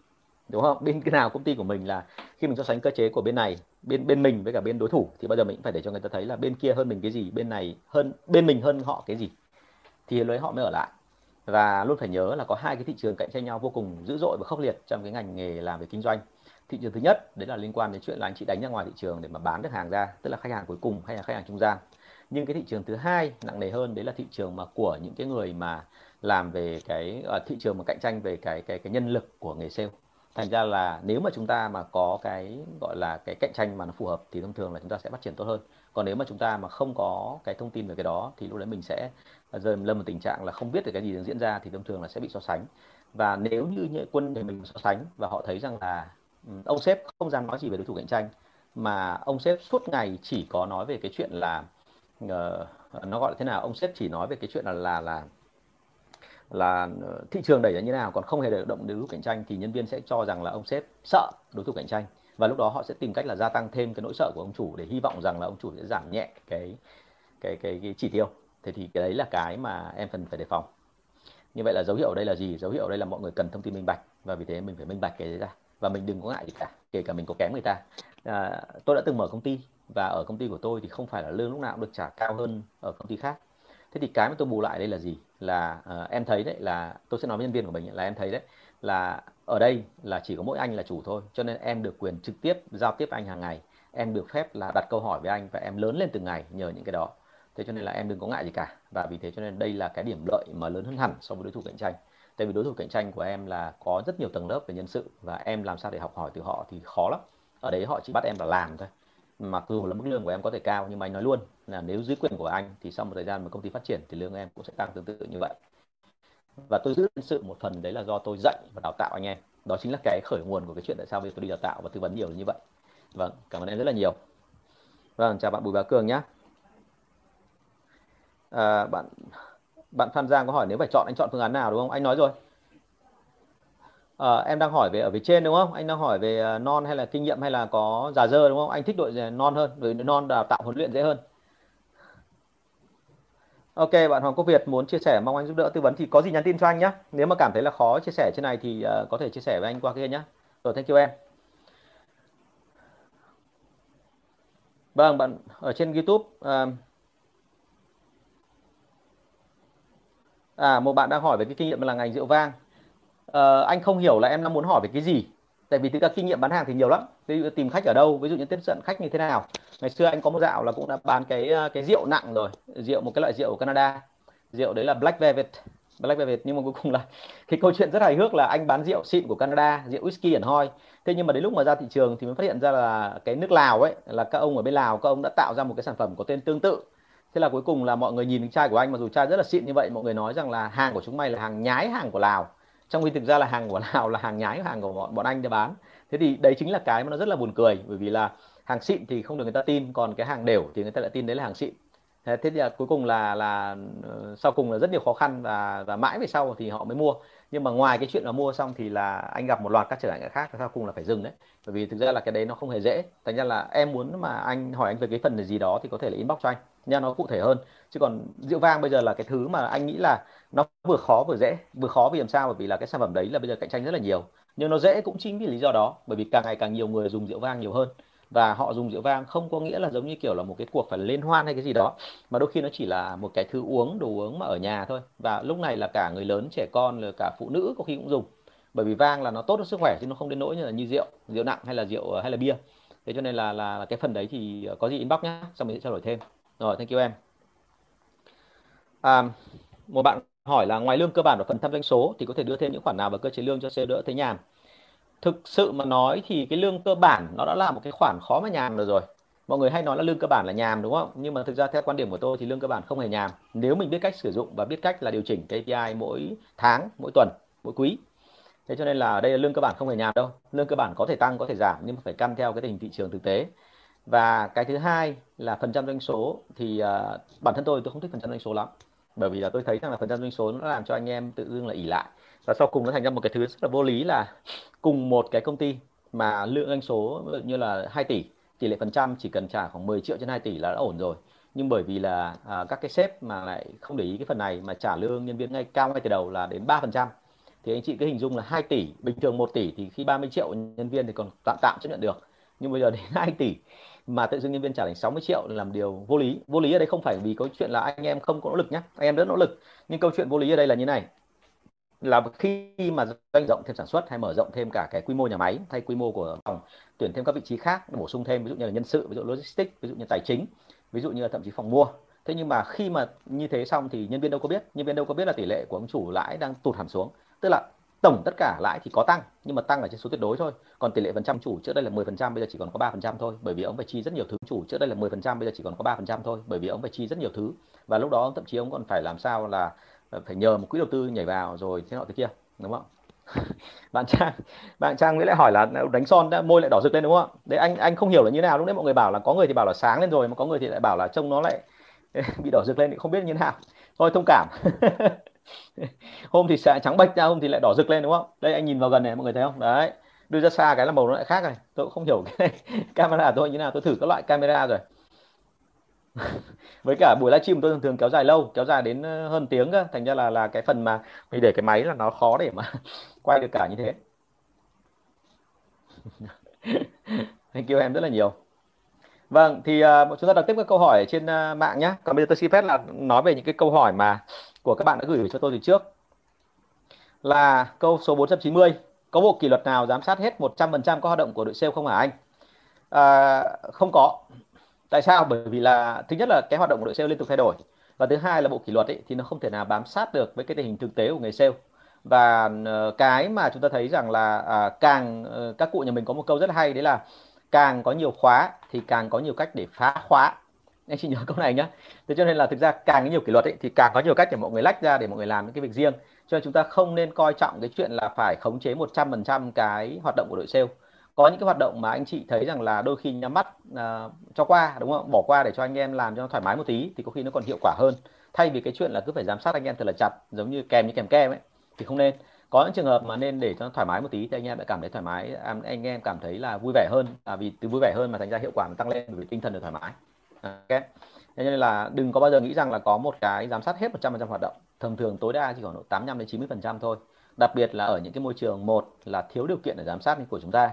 đúng không? Bên cái nào công ty của mình là khi mình so sánh cơ chế của bên này bên bên mình với cả bên đối thủ thì bao giờ mình cũng phải để cho người ta thấy là bên kia hơn mình cái gì bên này hơn bên mình hơn họ cái gì. Thì lấy họ mới ở lại. Và luôn phải nhớ là có hai cái thị trường cạnh tranh nhau vô cùng dữ dội và khốc liệt trong cái ngành nghề làm về kinh doanh. Thị trường thứ nhất đấy là liên quan đến chuyện là anh chị đánh ra ngoài thị trường để mà bán được hàng ra tức là khách hàng cuối cùng hay là khách hàng trung gian. Nhưng cái thị trường thứ hai nặng nề hơn đấy là thị trường mà của những cái người mà làm về cái uh, thị trường mà cạnh tranh về cái cái cái nhân lực của nghề sale thành ra là nếu mà chúng ta mà có cái gọi là cái cạnh tranh mà nó phù hợp thì thông thường là chúng ta sẽ phát triển tốt hơn. Còn nếu mà chúng ta mà không có cái thông tin về cái đó thì lúc đấy mình sẽ rơi lâm một tình trạng là không biết được cái gì đang diễn ra thì thông thường là sẽ bị so sánh. Và nếu như như quân để mình so sánh và họ thấy rằng là ông sếp không dám nói gì về đối thủ cạnh tranh mà ông sếp suốt ngày chỉ có nói về cái chuyện là uh, nó gọi là thế nào? Ông sếp chỉ nói về cái chuyện là là là là ờ, thị trường đẩy ra như nào còn không hề động đến đối thủ cạnh tranh thì nhân viên sẽ cho rằng là ông sếp sợ đối thủ cạnh tranh. Và lúc đó họ sẽ tìm cách là gia tăng thêm cái nỗi sợ của ông chủ để hy vọng rằng là ông chủ sẽ giảm nhẹ cái cái cái, cái chỉ tiêu. Thế thì cái đấy là cái mà em cần phải đề phòng. Như vậy là dấu hiệu ở đây là gì? Dấu hiệu ở đây là mọi người cần thông tin minh bạch. Và vì thế mình phải minh bạch cái đấy ra. Và mình đừng có ngại gì cả kể cả mình có kém người ta. À, tôi đã từng mở công ty và ở công ty của tôi thì không phải là lương lúc nào cũng được trả cao hơn ở công ty khác thế thì cái mà tôi bù lại đây là gì? Là uh, em thấy đấy là tôi sẽ nói với nhân viên của mình là em thấy đấy là ở đây là chỉ có mỗi anh là chủ thôi cho nên em được quyền trực tiếp giao tiếp anh hàng ngày. Em được phép là đặt câu hỏi với anh và em lớn lên từng ngày nhờ những cái đó. Thế cho nên là em đừng có ngại gì cả. Và vì thế cho nên đây là cái điểm lợi mà lớn hơn hẳn so với đối thủ cạnh tranh. Tại vì đối thủ cạnh tranh của em là có rất nhiều tầng lớp về nhân sự và em làm sao để học hỏi từ họ thì khó lắm. Ở đấy họ chỉ bắt em là làm thôi mặc dù là mức lương của em có thể cao nhưng mà anh nói luôn là nếu dưới quyền của anh thì sau một thời gian mà công ty phát triển thì lương em cũng sẽ tăng tương tự như vậy. Và tôi giữ nhân sự một phần đấy là do tôi dạy và đào tạo anh em. Đó chính là cái khởi nguồn của cái chuyện tại sao bây giờ tôi đi đào tạo và tư vấn nhiều như vậy. Vâng cảm ơn em rất là nhiều. Vâng chào bạn Bùi Bá Cường nhé à, bạn bạn Phan Giang có hỏi nếu phải chọn anh chọn phương án nào đúng không? Anh nói rồi à, em đang hỏi về ở phía trên đúng không anh đang hỏi về ờ, non hay là kinh nghiệm hay là có già dơ đúng không anh thích đội non hơn đội non đào tạo huấn luyện dễ hơn Ok, bạn Hoàng Quốc Việt muốn chia sẻ mong anh giúp đỡ tư vấn thì có gì nhắn tin cho anh nhé. Nếu mà cảm thấy là khó chia sẻ trên này thì uh, có thể chia sẻ với anh qua kia nhé. Rồi, thank you em. Vâng, bạn ở trên YouTube uh, À, một bạn đang hỏi về cái kinh nghiệm là ngành rượu vang uh, anh không hiểu là em đang muốn hỏi về cái gì. Tại vì thực ra kinh nghiệm bán hàng thì nhiều lắm. Ví dụ tìm khách ở đâu, ví dụ như tiếp cận khách như thế nào. Ngày xưa anh có một dạo là cũng đã bán cái ờ, cái rượu nặng rồi, rượu một cái loại rượu ở Canada. Rượu đấy là Black Velvet. Black Velvet nhưng mà cuối cùng là cái câu chuyện rất hài hước là anh bán rượu xịn của Canada, rượu whisky ẩn hoi. Thế nhưng mà đến lúc mà ra thị trường thì mới phát hiện ra là cái nước Lào ấy là các ông ở bên Lào các ông đã tạo ra một cái sản phẩm có tên tương tự thế là cuối cùng là mọi người nhìn chai của anh mà dù chai rất là xịn như vậy mọi người nói rằng là hàng của chúng mày là hàng nhái hàng của lào trong khi thực ra là hàng của lào là hàng nhái, hàng của bọn bọn anh để bán. Thế thì đấy chính là cái mà nó rất là buồn cười, bởi vì là hàng xịn thì không được người ta tin, còn cái hàng đều thì người ta lại tin đấy là hàng xịn. Thế thì là cuối cùng là là ờ, sau cùng là rất nhiều khó khăn và và mãi về sau thì họ mới mua. Nhưng mà ngoài cái chuyện là mua xong thì là anh gặp một loạt các trở ngại khác, sau cùng là phải dừng đấy. Bởi vì thực ra là cái đấy nó không hề dễ. Thành ra là em muốn mà anh hỏi anh về cái phần gì đó thì có thể là inbox cho anh nha, nó cụ thể hơn. Chứ còn rượu vang bây giờ là cái thứ mà anh nghĩ là nó vừa khó vừa dễ, vừa khó vì làm sao? Bởi vì là cái sản phẩm đấy là bây giờ cạnh tranh rất là nhiều. Nhưng nó dễ cũng chính vì lý do đó, bởi vì càng ngày càng nhiều người dùng rượu vang nhiều hơn. Và họ dùng rượu vang không có nghĩa là giống như kiểu là một cái cuộc phải lên hoan hay cái gì đó, mà đôi khi nó chỉ là một cái thứ uống, đồ uống mà ở nhà thôi. Và lúc này là cả người lớn, trẻ con là cả phụ nữ có khi cũng dùng. Bởi vì vang là nó tốt cho sức khỏe chứ nó không đến nỗi như là như rượu rượu nặng hay là rượu, hay là bia. Thế cho nên là là cái phần đấy thì ờ, có gì inbox nhá, xong mình sẽ trao đổi thêm rồi thank you em. À, một bạn hỏi là ngoài lương cơ bản và phần tham doanh số thì có thể đưa thêm những khoản nào vào cơ chế lương cho sale đỡ thấy nhàn thực sự mà nói thì cái lương cơ bản nó đã là một cái khoản khó mà nhàn được rồi. Mọi người hay nói là lương cơ bản là nhàn đúng không? Nhưng mà thực ra theo quan điểm của tôi thì lương cơ bản không hề nhàn nếu mình biết cách sử dụng và biết cách là điều chỉnh KPI mỗi tháng mỗi tuần mỗi quý thế cho nên là đây là lương cơ bản không hề nhàn đâu. Lương cơ bản có thể tăng có thể giảm nhưng mà phải căn theo cái tình thị trường thực tế và cái thứ hai là phần trăm doanh số thì uh, bản thân tôi tôi không thích phần trăm doanh số lắm. Bởi vì là tôi thấy rằng là phần trăm doanh số nó làm cho anh em tự dưng là ỉ lại. Và sau cùng nó thành ra một cái thứ rất là vô lý là cùng một cái công ty mà lượng doanh số như là 2 tỷ tỷ lệ phần trăm chỉ cần trả khoảng 10 triệu trên 2 tỷ là đã ổn rồi. Nhưng bởi vì là à, các cái sếp mà lại không để ý cái phần này mà trả lương nhân viên ngay cao ngay từ đầu là đến 3 phần trăm. Thì anh chị cứ hình dung là 2 tỷ bình thường 1 tỷ thì khi 30 triệu nhân viên thì còn tạm tạm chấp nhận được. Nhưng bây giờ đến 2 tỷ mà tự dưng nhân viên trả thành 60 triệu làm điều vô lý. Vô lý ở đây không phải vì câu chuyện là anh em không có nỗ lực nhé anh em rất nỗ lực. Nhưng câu chuyện vô lý ở đây là như này. Là khi mà doanh rộng thêm sản xuất hay mở rộng thêm cả cái quy mô nhà máy hay quy mô của phòng, tuyển thêm các vị trí khác bổ sung thêm, ví dụ như là nhân sự, ví dụ logistics, ví dụ như tài chính, ví dụ như là thậm chí phòng mua. Thế nhưng mà khi mà như thế xong thì nhân viên đâu có biết. Nhân viên đâu có biết là tỷ lệ của ông chủ lãi đang tụt hẳn xuống. Tức là tổng tất cả lãi thì có tăng, nhưng mà tăng ở trên số tuyệt đối thôi. Còn tỷ lệ phần trăm chủ trước đây là 10% bây giờ chỉ còn có 3% thôi. Bởi vì ông phải chi rất nhiều thứ. Chủ trước đây là 10% bây giờ chỉ còn có 3% thôi. Bởi vì ông phải chi rất nhiều thứ. Và lúc đó thậm chí ông còn phải làm sao là ờ, phải nhờ một quỹ đầu tư nhảy vào rồi thế nọ thế kia, đúng không? Bạn trang bạn trang mới lại hỏi là đánh son môi lại đỏ rực lên đúng không đấy, anh anh không hiểu là như nào. Lúc đấy mọi người bảo là có người thì bảo là sáng lên rồi, mà có người thì lại bảo là trông nó lại bị đỏ rực lên thì không biết như thế nào. Thôi thông cảm. hôm thì sẽ trắng bệch ra hôm thì lại đỏ rực lên đúng không? Đây anh nhìn vào gần này mọi người thấy không? Đấy đưa ra xa cái là màu nó lại khác này. Tôi cũng không hiểu cái này. camera tôi như nào tôi thử các loại camera rồi. Với cả buổi livestream tôi thường thường kéo dài lâu kéo dài đến ờ, hơn tiếng cơ. Thành ra là là cái phần mà mình để cái máy là nó khó để mà quay được cả như thế. Thank you em rất là nhiều. Vâng thì uh, chúng ta đọc tiếp các câu hỏi trên uh, mạng nhé còn bây giờ tôi xin phép là nói về những cái câu hỏi mà của các bạn đã gửi cho tôi từ trước là câu số 490 có bộ kỷ luật nào giám sát hết 100% các hoạt động của đội sale không hả anh? À, không có. Tại sao? Bởi vì là thứ nhất là cái hoạt động của đội sale liên tục thay đổi và thứ hai là bộ kỷ luật ấy, thì nó không thể nào bám sát được với cái tình hình thực tế của người sale. Và ờ, cái mà chúng ta thấy rằng là à, càng ờ, các cụ nhà mình có một câu rất hay đấy là càng có nhiều khóa thì càng có nhiều cách để phá khóa anh chị nhớ câu này nhé thế cho nên là thực ra càng nhiều kỷ luật ấy, thì càng có nhiều cách để mọi người lách ra để mọi người làm những cái việc riêng. Cho nên chúng ta không nên coi trọng cái chuyện là phải khống chế 100% cái hoạt động của đội sale. Có những cái hoạt động mà anh chị thấy rằng là đôi khi nhắm mắt uh, cho qua đúng không? Bỏ qua để cho anh em làm cho nó thoải mái một tí thì có khi nó còn hiệu quả hơn. Thay vì cái chuyện là cứ phải giám sát anh em thật là chặt giống như kèm như kèm kem ấy thì không nên. Có những trường hợp mà nên để cho nó thoải mái một tí thì anh em lại cảm thấy thoải mái à, anh em cảm thấy là vui vẻ hơn à, vì từ vui vẻ hơn mà thành ra hiệu quả nó tăng lên vì tinh thần được thoải mái ok. Thế nên là đừng có bao giờ nghĩ rằng là có một cái giám sát hết 100% hoạt động. Thường thường tối đa chỉ khoảng độ 85 đến 90 phần trăm thôi. Đặc biệt là ở những cái môi trường một là thiếu điều kiện để giám sát của chúng ta.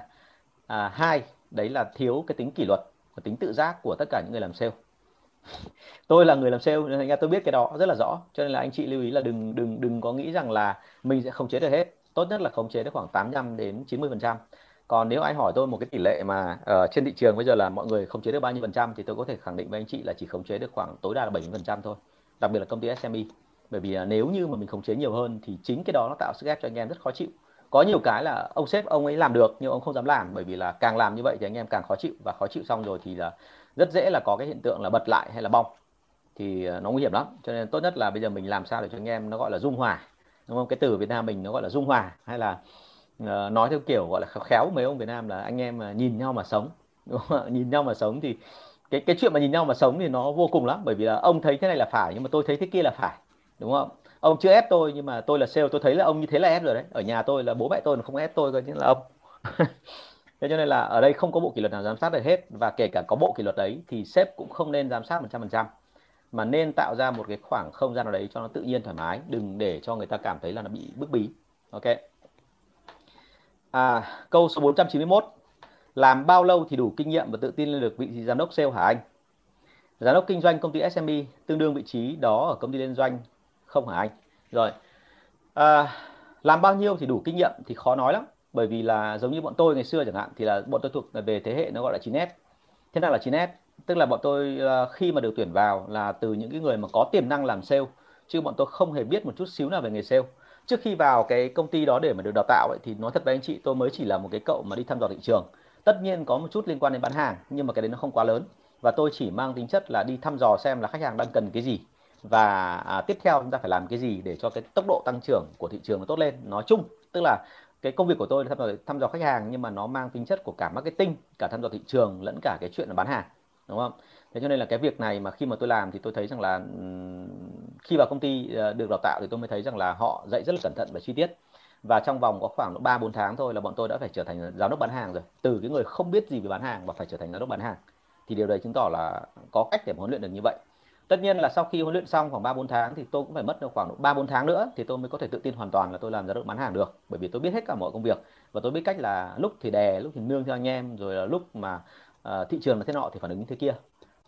À, hai đấy là thiếu cái tính kỷ luật và tính tự giác của tất cả những người làm sale. Tôi là người làm sale nên nghe tôi biết cái đó rất là rõ. Cho nên là anh chị lưu ý là đừng đừng đừng có nghĩ rằng là mình sẽ khống chế được hết. Tốt nhất là khống chế được khoảng 85 đến 90 phần trăm còn nếu anh hỏi tôi một cái tỷ lệ mà ở trên thị trường bây giờ là mọi người khống chế được bao nhiêu phần trăm thì tôi có thể khẳng định với anh chị là chỉ khống chế được khoảng tối đa là 70 phần trăm thôi, đặc biệt là công ty SME bởi vì ờ, nếu như mà mình khống chế nhiều hơn thì chính cái đó nó tạo sức ép cho anh em rất khó chịu. Có nhiều cái là ông sếp ông ấy làm được nhưng ông không dám làm, bởi vì là càng làm như vậy thì anh em càng khó chịu và khó chịu xong rồi thì là rất dễ là có cái hiện tượng là bật lại hay là bong. Thì ờ, nó nguy hiểm lắm, cho nên tốt nhất là bây giờ mình làm sao để cho anh em nó gọi là dung hòa, đúng không? Cái từ Việt Nam mình nó gọi là dung hòa hay là Ờ, nói theo kiểu gọi là khéo mấy ông Việt Nam là anh em à, nhìn nhau mà sống. Đúng không? nhìn nhau mà sống thì cái cái chuyện mà nhìn nhau mà sống thì nó vô cùng lắm. Bởi vì là ông thấy thế này là phải, nhưng mà tôi thấy thế kia là phải. Đúng không ông chưa ép tôi, nhưng mà tôi là sale, tôi thấy là ông như thế là ép rồi đấy. Ở nhà tôi là bố mẹ tôi không ép tôi, coi như là ông. Thế cho nên là ở đây không có bộ kỷ luật nào giám sát được hết. Và kể cả có bộ kỷ luật đấy thì sếp cũng không nên giám sát 100% mà nên tạo ra một cái khoảng không gian nào đấy cho nó tự nhiên thoải mái. Đừng để cho người ta cảm thấy là nó bị bức bí. Ok? À, câu số 491 làm bao lâu thì đủ kinh nghiệm và tự tin lên được vị trí giám đốc sale hả anh? Giám đốc kinh doanh công ty SME tương đương vị trí đó ở công ty liên doanh không hả anh. Rồi à, làm bao nhiêu thì đủ kinh nghiệm thì khó nói lắm bởi vì là giống như bọn tôi ngày xưa chẳng hạn thì là bọn tôi thuộc về thế hệ nó gọi là 9S thế nào là 9S tức là bọn tôi à, khi mà được tuyển vào là từ những cái người mà có tiềm năng làm sale chứ bọn tôi không hề biết một chút xíu nào về nghề sale trước khi vào cái công ty đó để mà được đào tạo ấy, thì nói thật với anh chị tôi mới chỉ là một cái cậu mà đi thăm dò thị trường. Tất nhiên có một chút liên quan đến bán hàng nhưng mà cái đấy nó không quá lớn. Và tôi chỉ mang tính chất là đi thăm dò xem là khách hàng đang cần cái gì. Và à, tiếp theo chúng ta phải làm cái gì để cho cái tốc độ tăng trưởng của thị trường nó tốt lên. Nói chung tức là cái công việc của tôi là thăm dò thăm dò khách hàng nhưng mà nó mang tính chất của cả marketing cả thăm dò thị trường lẫn cả cái chuyện là bán hàng đúng không? Thế cho nên là cái việc này mà khi mà tôi làm thì tôi thấy rằng là khi vào công ty ờ, được đào tạo thì tôi mới thấy rằng là họ dạy rất là cẩn thận và chi tiết và trong vòng có khoảng 3 4 tháng thôi là bọn tôi đã phải trở thành giám đốc bán hàng rồi. Từ cái người không biết gì về bán hàng và phải trở thành giám đốc bán hàng. Thì điều đấy chứng tỏ là có cách để huấn luyện được như vậy. Tất nhiên là sau khi huấn luyện xong khoảng 3 4 tháng thì tôi cũng phải mất khoảng 3 4 tháng nữa thì tôi mới có thể tự tin hoàn toàn là tôi làm giám đốc bán hàng được. Bởi vì tôi biết hết cả mọi công việc và tôi biết cách là lúc thì đè, lúc thì nương theo anh em rồi là lúc mà uh, thị trường là thế nọ thì phản ứng như thế kia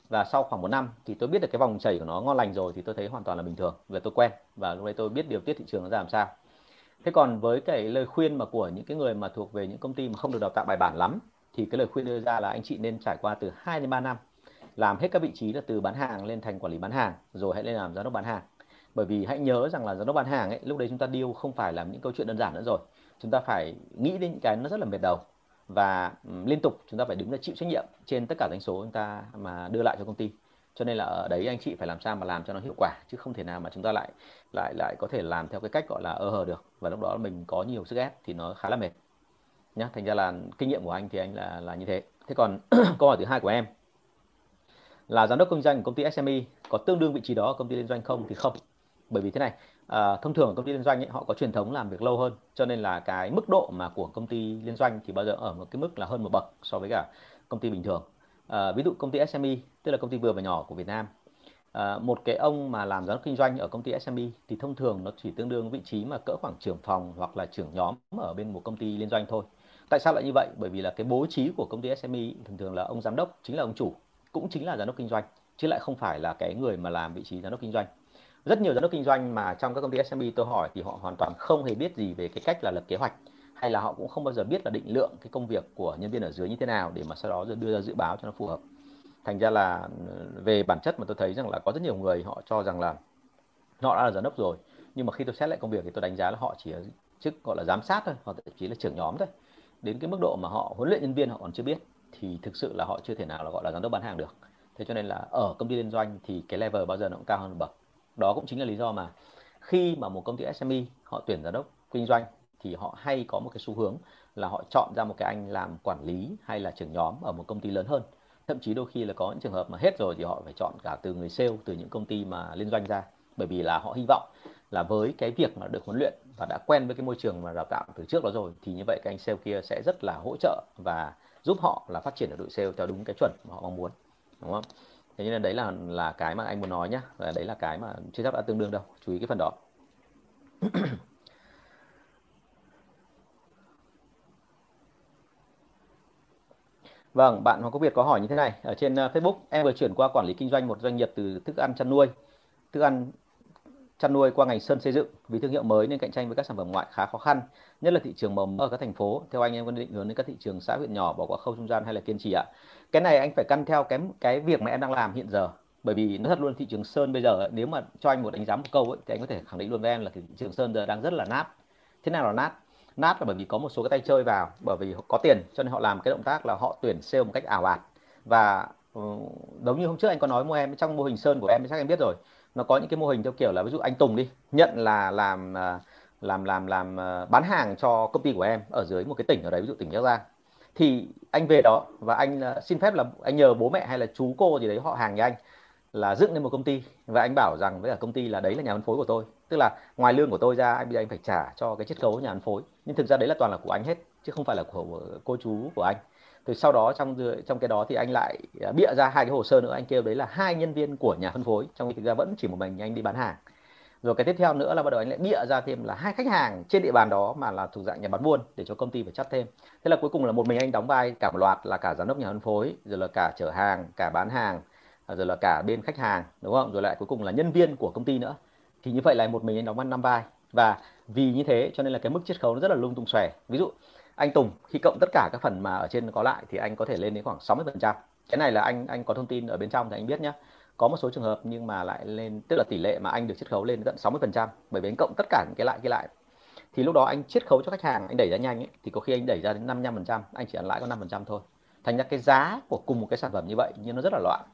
và sau khoảng một năm thì tôi biết được cái vòng chảy của nó ngon lành rồi thì tôi thấy hoàn toàn là bình thường và tôi quen. Và lúc đấy tôi biết điều tiết thị trường nó ra làm sao. Thế còn với cái lời khuyên mà của những cái người mà thuộc về những công ty mà không được đào tạo bài bản lắm, thì cái lời khuyên đưa ra là anh chị nên trải qua từ 2 đến 3 năm. Làm hết các vị trí là từ bán hàng lên thành quản lý bán hàng, rồi hãy lên làm giám đốc bán hàng. Bởi vì hãy nhớ rằng là giám đốc bán hàng ấy, lúc đấy chúng ta điêu không phải là những câu chuyện đơn giản nữa rồi. Chúng ta phải nghĩ đến những cái nó rất là mệt đầu và liên tục chúng ta phải đứng ra chịu trách nhiệm trên tất cả doanh số chúng ta mà đưa lại cho công ty. Cho nên là ở đấy anh chị phải làm sao mà làm cho nó hiệu quả, chứ không thể nào mà chúng ta lại lại lại có thể làm theo cái cách gọi là ơ hờ được. Và lúc đó mình có nhiều sức ép thì nó khá là mệt. Nhá, thành ra là kinh nghiệm của anh thì anh là là như thế. Thế còn câu hỏi thứ hai của em là giám đốc kinh doanh của công ty SME có tương đương vị trí đó ở công ty liên doanh không thì không? Bởi vì thế này à, thông thường ở công ty liên doanh ấy, họ có truyền thống làm việc lâu hơn cho nên là cái mức độ mà của công ty liên doanh thì bao giờ ở một cái mức là hơn một bậc so với cả công ty bình thường. À, ví dụ công ty SME tức là công ty vừa và nhỏ của Việt Nam. À, một cái ông mà làm giám đốc kinh doanh ở công ty SME thì thông thường nó chỉ tương đương vị trí mà cỡ khoảng trưởng phòng hoặc là trưởng nhóm ở bên một công ty liên doanh thôi. Tại sao lại như vậy? Bởi vì là cái bố trí của công ty SME thường thường là ông giám đốc chính là ông chủ cũng chính là giám đốc kinh doanh chứ lại không phải là cái người mà làm vị trí giám đốc kinh doanh rất nhiều giám đốc kinh doanh mà trong các công ty SME tôi hỏi thì họ hoàn toàn không hề biết gì về cái cách là lập kế hoạch, hay là họ cũng không bao giờ biết là định lượng cái công việc của nhân viên ở dưới như thế nào để mà sau đó đưa ra dự báo cho nó phù hợp. Thành ra là ừ, về bản chất mà tôi thấy rằng là có rất nhiều người họ cho rằng là họ đã là giám đốc rồi, nhưng mà khi tôi xét lại công việc thì tôi đánh giá là họ chỉ là chức gọi là giám sát thôi hoặc thậm chí là trưởng nhóm thôi. Đến cái mức độ mà họ huấn luyện nhân viên họ còn chưa biết thì thực sự là họ chưa thể nào là gọi là giám đốc bán hàng được. Thế cho nên là ở công ty liên doanh thì cái level bao giờ nó cũng cao hơn bậc đó cũng chính là lý do mà khi mà một công ty SME họ tuyển giám đốc kinh doanh thì họ hay có một cái xu hướng là họ chọn ra một cái anh làm quản lý hay là trưởng nhóm ở một công ty lớn hơn. Thậm chí đôi khi là có những trường hợp mà hết rồi thì họ phải chọn cả từ người sale, từ những công ty mà liên doanh ra. Bởi vì là họ hy vọng là với cái việc mà được huấn luyện và đã quen với cái môi trường mà đào tạo từ trước đó rồi thì như vậy các anh sale kia sẽ rất là hỗ trợ và giúp họ là phát triển được đội sale theo đúng cái chuẩn mà họ mong muốn, đúng không? Thế nên đấy là là cái mà anh muốn nói nhá và đấy là cái mà chưa chắc đã tương đương đâu. Chú ý cái phần đó. Vâng, bạn Hoàng Quốc Việt có hỏi như thế này. Ở trên ờ, Facebook, em vừa chuyển qua quản lý kinh doanh một doanh nghiệp từ thức ăn chăn nuôi, thức ăn chăn nuôi qua ngành sơn xây dựng vì thương hiệu mới nên cạnh tranh với các sản phẩm ngoại khá khó khăn, nhất là thị trường mầm ở các thành phố. Theo anh em có định hướng đến các thị trường xã huyện nhỏ bỏ qua khâu trung gian hay là kiên trì ạ? Cái này anh phải căn theo cái cái việc mà em đang làm hiện giờ. Bởi vì nó thật luôn thị trường sơn bây giờ nếu mà cho anh một đánh giá một câu ấy, thì anh có thể khẳng định luôn với em là thị trường sơn giờ đang rất là nát. Thế nào là nát? nát là bởi vì có một số cái tay chơi vào bởi vì có tiền cho nên họ làm cái động tác là họ tuyển sale một cách ảo ạt và ừ, giống như hôm trước anh có nói với em trong mô hình sơn của em chắc em biết rồi nó có những cái mô hình theo kiểu là ví dụ anh Tùng đi, nhận là làm à, làm làm làm à, bán hàng cho công ty của em ở dưới một cái tỉnh ở đấy, ví dụ tỉnh Bắc Giang. Thì anh về đó và anh à, xin phép là anh nhờ bố mẹ hay là chú cô gì đấy họ hàng nhà anh là dựng lên một công ty. Và anh bảo rằng với cả công ty là đấy là nhà phân phối của tôi. Tức là ngoài lương của tôi ra, anh bây giờ anh phải trả cho cái chiết khấu nhà phân phối. Nhưng thực ra đấy là toàn là của anh hết, chứ không phải là của cô chú của anh thì sau đó trong trong cái đó thì anh lại à, bịa ra hai cái hồ sơ nữa. Anh kêu đấy là hai nhân viên của nhà phân phối, trong khi thực ra vẫn chỉ một mình anh đi bán hàng. Rồi cái tiếp theo nữa là bắt đầu anh lại bịa ra thêm là hai khách hàng trên địa bàn đó mà là thuộc dạng nhà bán buôn để cho công ty phải chắt thêm. Thế là cuối cùng là một mình anh đóng vai cả một loạt là cả giám đốc nhà phân phối, rồi là cả chở hàng, cả bán hàng à, rồi là cả bên khách hàng, đúng không? Rồi lại cuối cùng là nhân viên của công ty nữa. Thì như vậy là một mình anh đóng ăn năm vai. Và vì như thế cho nên là cái mức chiết khấu nó rất là lung tung xòe. Ví dụ anh Tùng khi cộng tất cả các phần mà ở trên có lại thì anh có thể lên đến khoảng 60 phần trăm. Cái này là anh anh có thông tin ở bên trong thì anh biết nhé có một số trường hợp nhưng mà lại lên tức là tỷ lệ mà anh được chiết khấu lên tận 60 phần trăm bởi vì anh cộng tất cả những cái lại cái lại. Thì lúc đó anh chiết khấu cho khách hàng anh đẩy ra nhanh ấy, thì có khi anh đẩy ra đến 55 phần trăm anh chỉ ăn lãi có 5 phần trăm thôi. Thành ra cái giá của cùng một cái sản phẩm như vậy nhưng nó rất là loạn.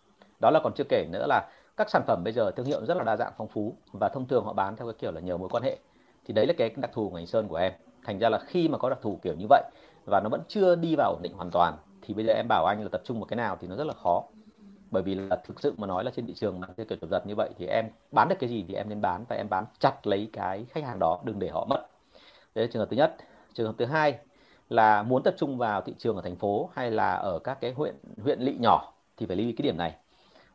Đó là còn chưa kể nữa là các sản phẩm bây giờ thương hiệu rất là đa dạng phong phú và thông thường họ bán theo cái kiểu là nhờ mối quan hệ. Thì đấy là cái đặc thù của ngành sơn của em thành ra là khi mà có đặc thù kiểu như vậy và nó vẫn chưa đi vào ổn định hoàn toàn, thì bây giờ em bảo anh là tập trung vào cái nào thì nó rất là khó. Bởi vì là thực sự mà nói là trên thị trường mà theo kiểu giật như vậy thì em bán được cái gì thì em nên bán và em bán chặt lấy cái khách hàng đó, đừng để họ mất. Đấy là trường hợp thứ nhất. Trường hợp thứ hai là muốn tập trung vào thị trường ở thành phố hay là ở các cái huyện huyện lỵ nhỏ thì phải lưu ý cái điểm này.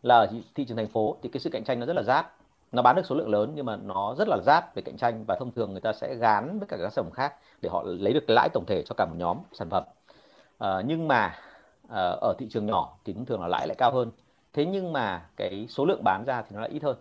Là ở thị trường thành phố thì cái sự cạnh tranh nó rất là rát nó bán được số lượng lớn nhưng mà nó rất là rát về cạnh tranh và thông thường người ta sẽ gán với cả các sản phẩm khác để họ lấy được lãi tổng thể cho cả một nhóm sản phẩm. À, nhưng mà à, ở thị trường nhỏ thì thông thường là lãi lại cao hơn. Thế nhưng mà cái số lượng bán ra thì nó lại ít hơn.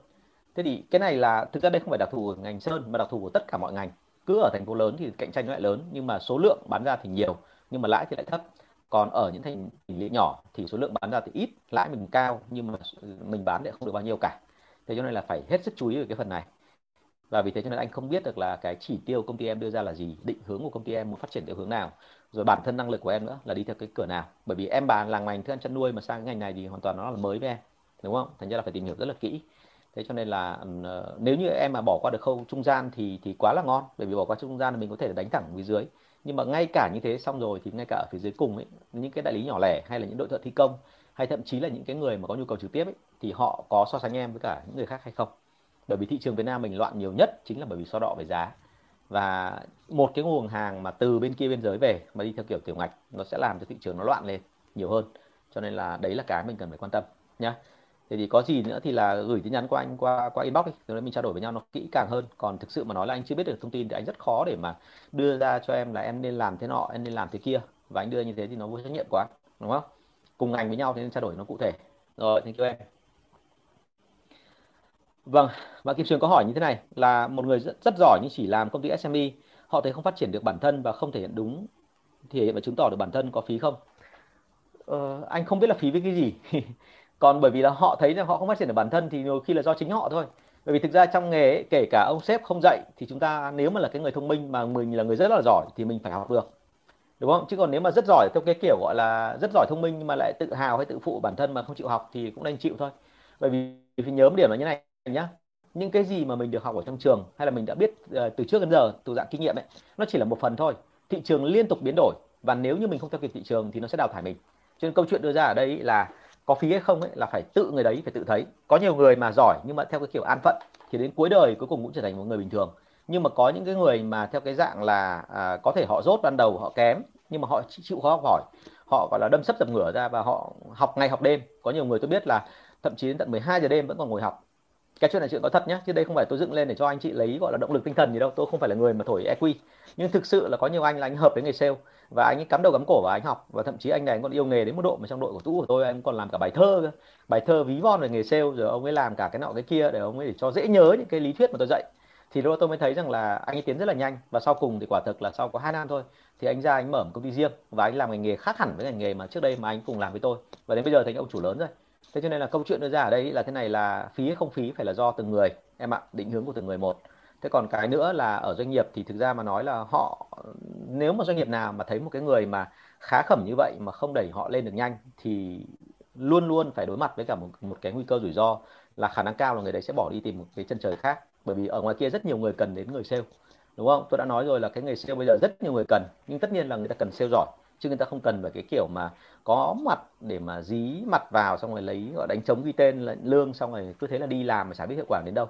Thế thì cái này là thực ra đây không phải đặc thù của ngành sơn mà đặc thù của tất cả mọi ngành. Cứ ở thành phố lớn thì cạnh tranh nó lại lớn nhưng mà số lượng bán ra thì nhiều nhưng mà lãi thì lại thấp. Còn ở những thành thị nhỏ thì số lượng bán ra thì ít lãi mình cao nhưng mà mình bán lại không được bao nhiêu cả thế cho nên là phải hết sức chú ý về cái phần này. Và vì thế cho nên anh không biết được là cái chỉ tiêu công ty em đưa ra là gì, định hướng của công ty em muốn phát triển theo hướng nào, rồi bản thân năng lực của em nữa là đi theo cái cửa nào. Bởi vì em bàn là ngành thức ăn chăn nuôi mà sang cái ngành này thì hoàn toàn nó là mới với em, đúng không? Thành ra là phải tìm hiểu rất là kỹ. Thế cho nên là ờ, nếu như em mà bỏ qua được khâu trung gian thì thì quá là ngon. Bởi vì bỏ qua trung gian thì mình có thể đánh thẳng phía dưới. Nhưng mà ngay cả như thế xong rồi thì ngay cả ở phía dưới cùng ấy, những cái đại lý nhỏ lẻ hay là những đội thợ thi công hay thậm chí là những cái người mà có nhu cầu trực tiếp ấy, thì họ có so sánh em với cả những người khác hay không? Bởi vì thị trường Việt Nam mình loạn nhiều nhất chính là bởi vì so đọ về giá. Và một cái nguồn hàng mà từ bên kia biên giới về mà đi theo kiểu tiểu ngạch nó sẽ làm cho thị trường nó loạn lên nhiều hơn. Cho nên là đấy là cái mình cần phải quan tâm nhá. Thế thì có gì nữa thì là gửi tin nhắn qua anh qua qua inbox đi rồi mình trao đổi với nhau nó kỹ càng hơn. Còn thực sự mà nói là anh chưa biết được thông tin thì anh rất khó để mà đưa ra cho em là em nên làm thế nọ em nên làm thế kia. Và anh đưa như thế thì nó vô trách nhiệm quá đúng không? Cùng ngành với nhau thì nên trao đổi nó cụ thể. Rồi thank you em. Vâng bạn Kim Trường có hỏi như thế này là một người rất, rất giỏi nhưng chỉ làm công ty SME họ thấy không phát triển được bản thân và không thể hiện đúng thể hiện và chứng tỏ được bản thân có phí không? Ờ, anh không biết là phí với cái gì. Còn bởi vì là họ thấy là họ không phát triển được bản thân thì nhiều khi là do chính họ thôi. Bởi vì thực ra trong nghề ấy, kể cả ông sếp không dạy thì chúng ta nếu mà là cái người thông minh mà mình là người rất là giỏi thì mình phải học được đúng không? Chứ còn nếu mà rất giỏi theo cái kiểu gọi là rất giỏi thông minh nhưng mà lại tự hào hay tự phụ bản thân mà không chịu học thì cũng nên chịu thôi. Bởi vì phải nhớ một điểm là như này nhá. Những cái gì mà mình được học ở trong trường hay là mình đã biết uh, từ trước đến giờ từ dạng kinh nghiệm ấy nó chỉ là một phần thôi. Thị trường liên tục biến đổi và nếu như mình không theo kịp thị trường thì nó sẽ đào thải mình. Cho nên câu chuyện đưa ra ở đây là có phí hay không ấy là phải tự người đấy phải tự thấy. Có nhiều người mà giỏi nhưng mà theo cái kiểu an phận thì đến cuối đời cuối cùng cũng trở thành một người bình thường nhưng mà có những cái người mà theo cái dạng là à, có thể họ rốt ban đầu họ kém nhưng mà họ chịu khó học hỏi. Họ gọi là đâm sấp dập ngửa ra và họ học ngày học đêm. Có nhiều người tôi biết là thậm chí đến tận 12 giờ đêm vẫn còn ngồi học. Cái chuyện này chuyện có thật nhé chứ đây không phải tôi dựng lên để cho anh chị lấy gọi là động lực tinh thần gì đâu. Tôi không phải là người mà thổi EQ nhưng thực sự là có nhiều anh là anh hợp với nghề sale và anh ấy cắm đầu cắm cổ và anh học. Và thậm chí anh này còn yêu nghề đến một độ mà trong đội của tú của tôi anh còn làm cả bài thơ cơ. bài thơ ví von về nghề sale rồi ông ấy làm cả cái nọ cái kia để ông ấy để cho dễ nhớ những cái lý thuyết mà tôi dạy thì lúc đó tôi mới thấy rằng là anh ấy tiến rất là nhanh. Và sau cùng thì quả thực là sau có hai năm thôi, thì anh ra anh mở một công ty riêng và anh làm ngành nghề khác hẳn với ngành nghề mà trước đây mà anh cùng làm với tôi. Và đến bây giờ thành ông chủ lớn rồi. Thế cho nên là câu chuyện đưa ra ở đây là thế này là phí hay không phí phải là do từng người, em ạ, định hướng của từng người một. Thế còn cái nữa là ở doanh nghiệp thì thực ra mà nói là họ, nếu mà doanh nghiệp nào mà thấy một cái người mà khá khẩm như vậy mà không đẩy họ lên được nhanh thì luôn luôn phải đối mặt với cả một một cái nguy cơ rủi ro là khả năng cao là người đấy sẽ bỏ đi tìm một cái chân trời khác bởi vì ở ngoài kia rất nhiều người cần đến người sale, đúng không? Tôi đã nói rồi là cái người sale bây giờ rất nhiều người cần, nhưng tất nhiên là người ta cần sale giỏi, chứ người ta không cần phải cái kiểu mà có mặt để mà dí mặt vào xong rồi lấy, gọi đánh chống ghi tên lương xong rồi cứ thế là đi làm mà chả biết hiệu quả đến đâu.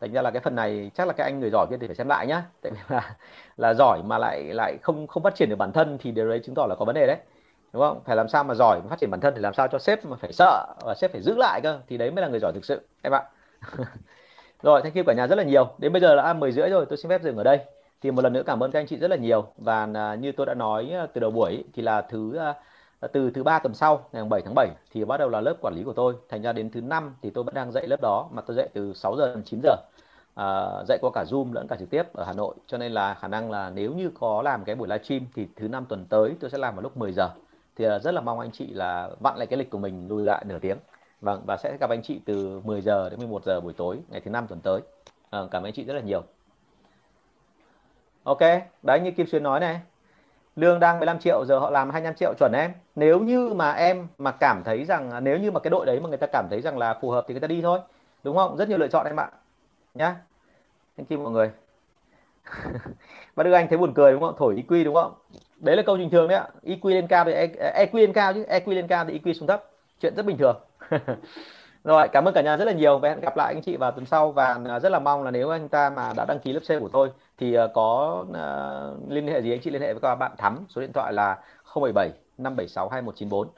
Thành ra là cái phần này chắc là cái anh người giỏi kia thì phải xem lại nhá. Tại vì là là giỏi mà lại lại không không phát triển được bản thân thì điều đấy chứng tỏ là có vấn đề đấy, đúng không? Phải làm sao mà giỏi mà phát triển bản thân thì làm sao cho sếp mà phải sợ và sếp phải giữ lại cơ, thì đấy mới là người giỏi thực sự, em ạ. rồi thank you cả nhà rất là nhiều. Đến bây giờ là mười rưỡi rồi tôi xin phép dừng ở đây. Thì một lần nữa cảm ơn các anh chị rất là nhiều. Và à, như tôi đã nói à, từ đầu buổi thì là thứ à, từ thứ ba tuần sau ngày 7 tháng 7 thì bắt đầu là lớp quản lý của tôi. Thành ra đến thứ năm thì tôi vẫn đang dạy lớp đó mà tôi dạy từ 6 giờ đến 9 giờ. À, dạy qua cả zoom lẫn cả trực tiếp ở Hà Nội. Cho nên là khả năng là nếu như có làm cái buổi livestream thì thứ năm tuần tới tôi sẽ làm vào lúc 10 giờ. Thì rất là mong anh chị là vặn lại cái lịch của mình lùi lại nửa tiếng vâng và sẽ gặp anh chị từ 10 giờ đến 11 giờ buổi tối ngày thứ năm tuần tới. À, cảm ơn anh chị rất là nhiều. Ok đấy như Kim Xuyên nói này lương đang 15 triệu giờ họ làm 25 triệu chuẩn em. Nếu như mà em mà cảm thấy rằng à, nếu như mà cái đội đấy mà người ta cảm thấy rằng là phù hợp thì người ta đi thôi đúng không? Rất nhiều lựa chọn em ạ. Nhá. Thank you mọi người. Và đưa anh thấy buồn cười đúng không? Thổi IQ đúng không? Đấy là câu bình thường đấy ạ. IQ lên cao thì EQ lên cao chứ EQ lên cao thì IQ xuống thấp. Chuyện rất bình thường. rồi cảm ơn cả nhà rất là nhiều. Và hẹn gặp lại anh chị vào tuần sau. Và à, rất là mong là nếu anh ta mà đã đăng ký lớp C của tôi thì à, có uh, liên hệ gì anh chị liên hệ với các bạn Thắm. Số điện thoại là 077 576 2194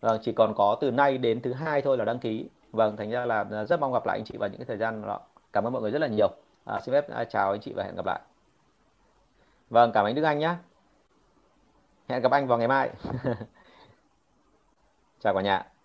vâng chỉ còn có từ nay đến thứ hai thôi là đăng ký. Vâng thành ra là rất mong gặp lại anh chị vào những cái thời gian đó. Cảm ơn mọi người rất là nhiều. À, xin phép chào anh chị và hẹn gặp lại. Vâng cảm ơn anh Đức Anh nhé hẹn gặp anh vào ngày mai. Chào cả nhà.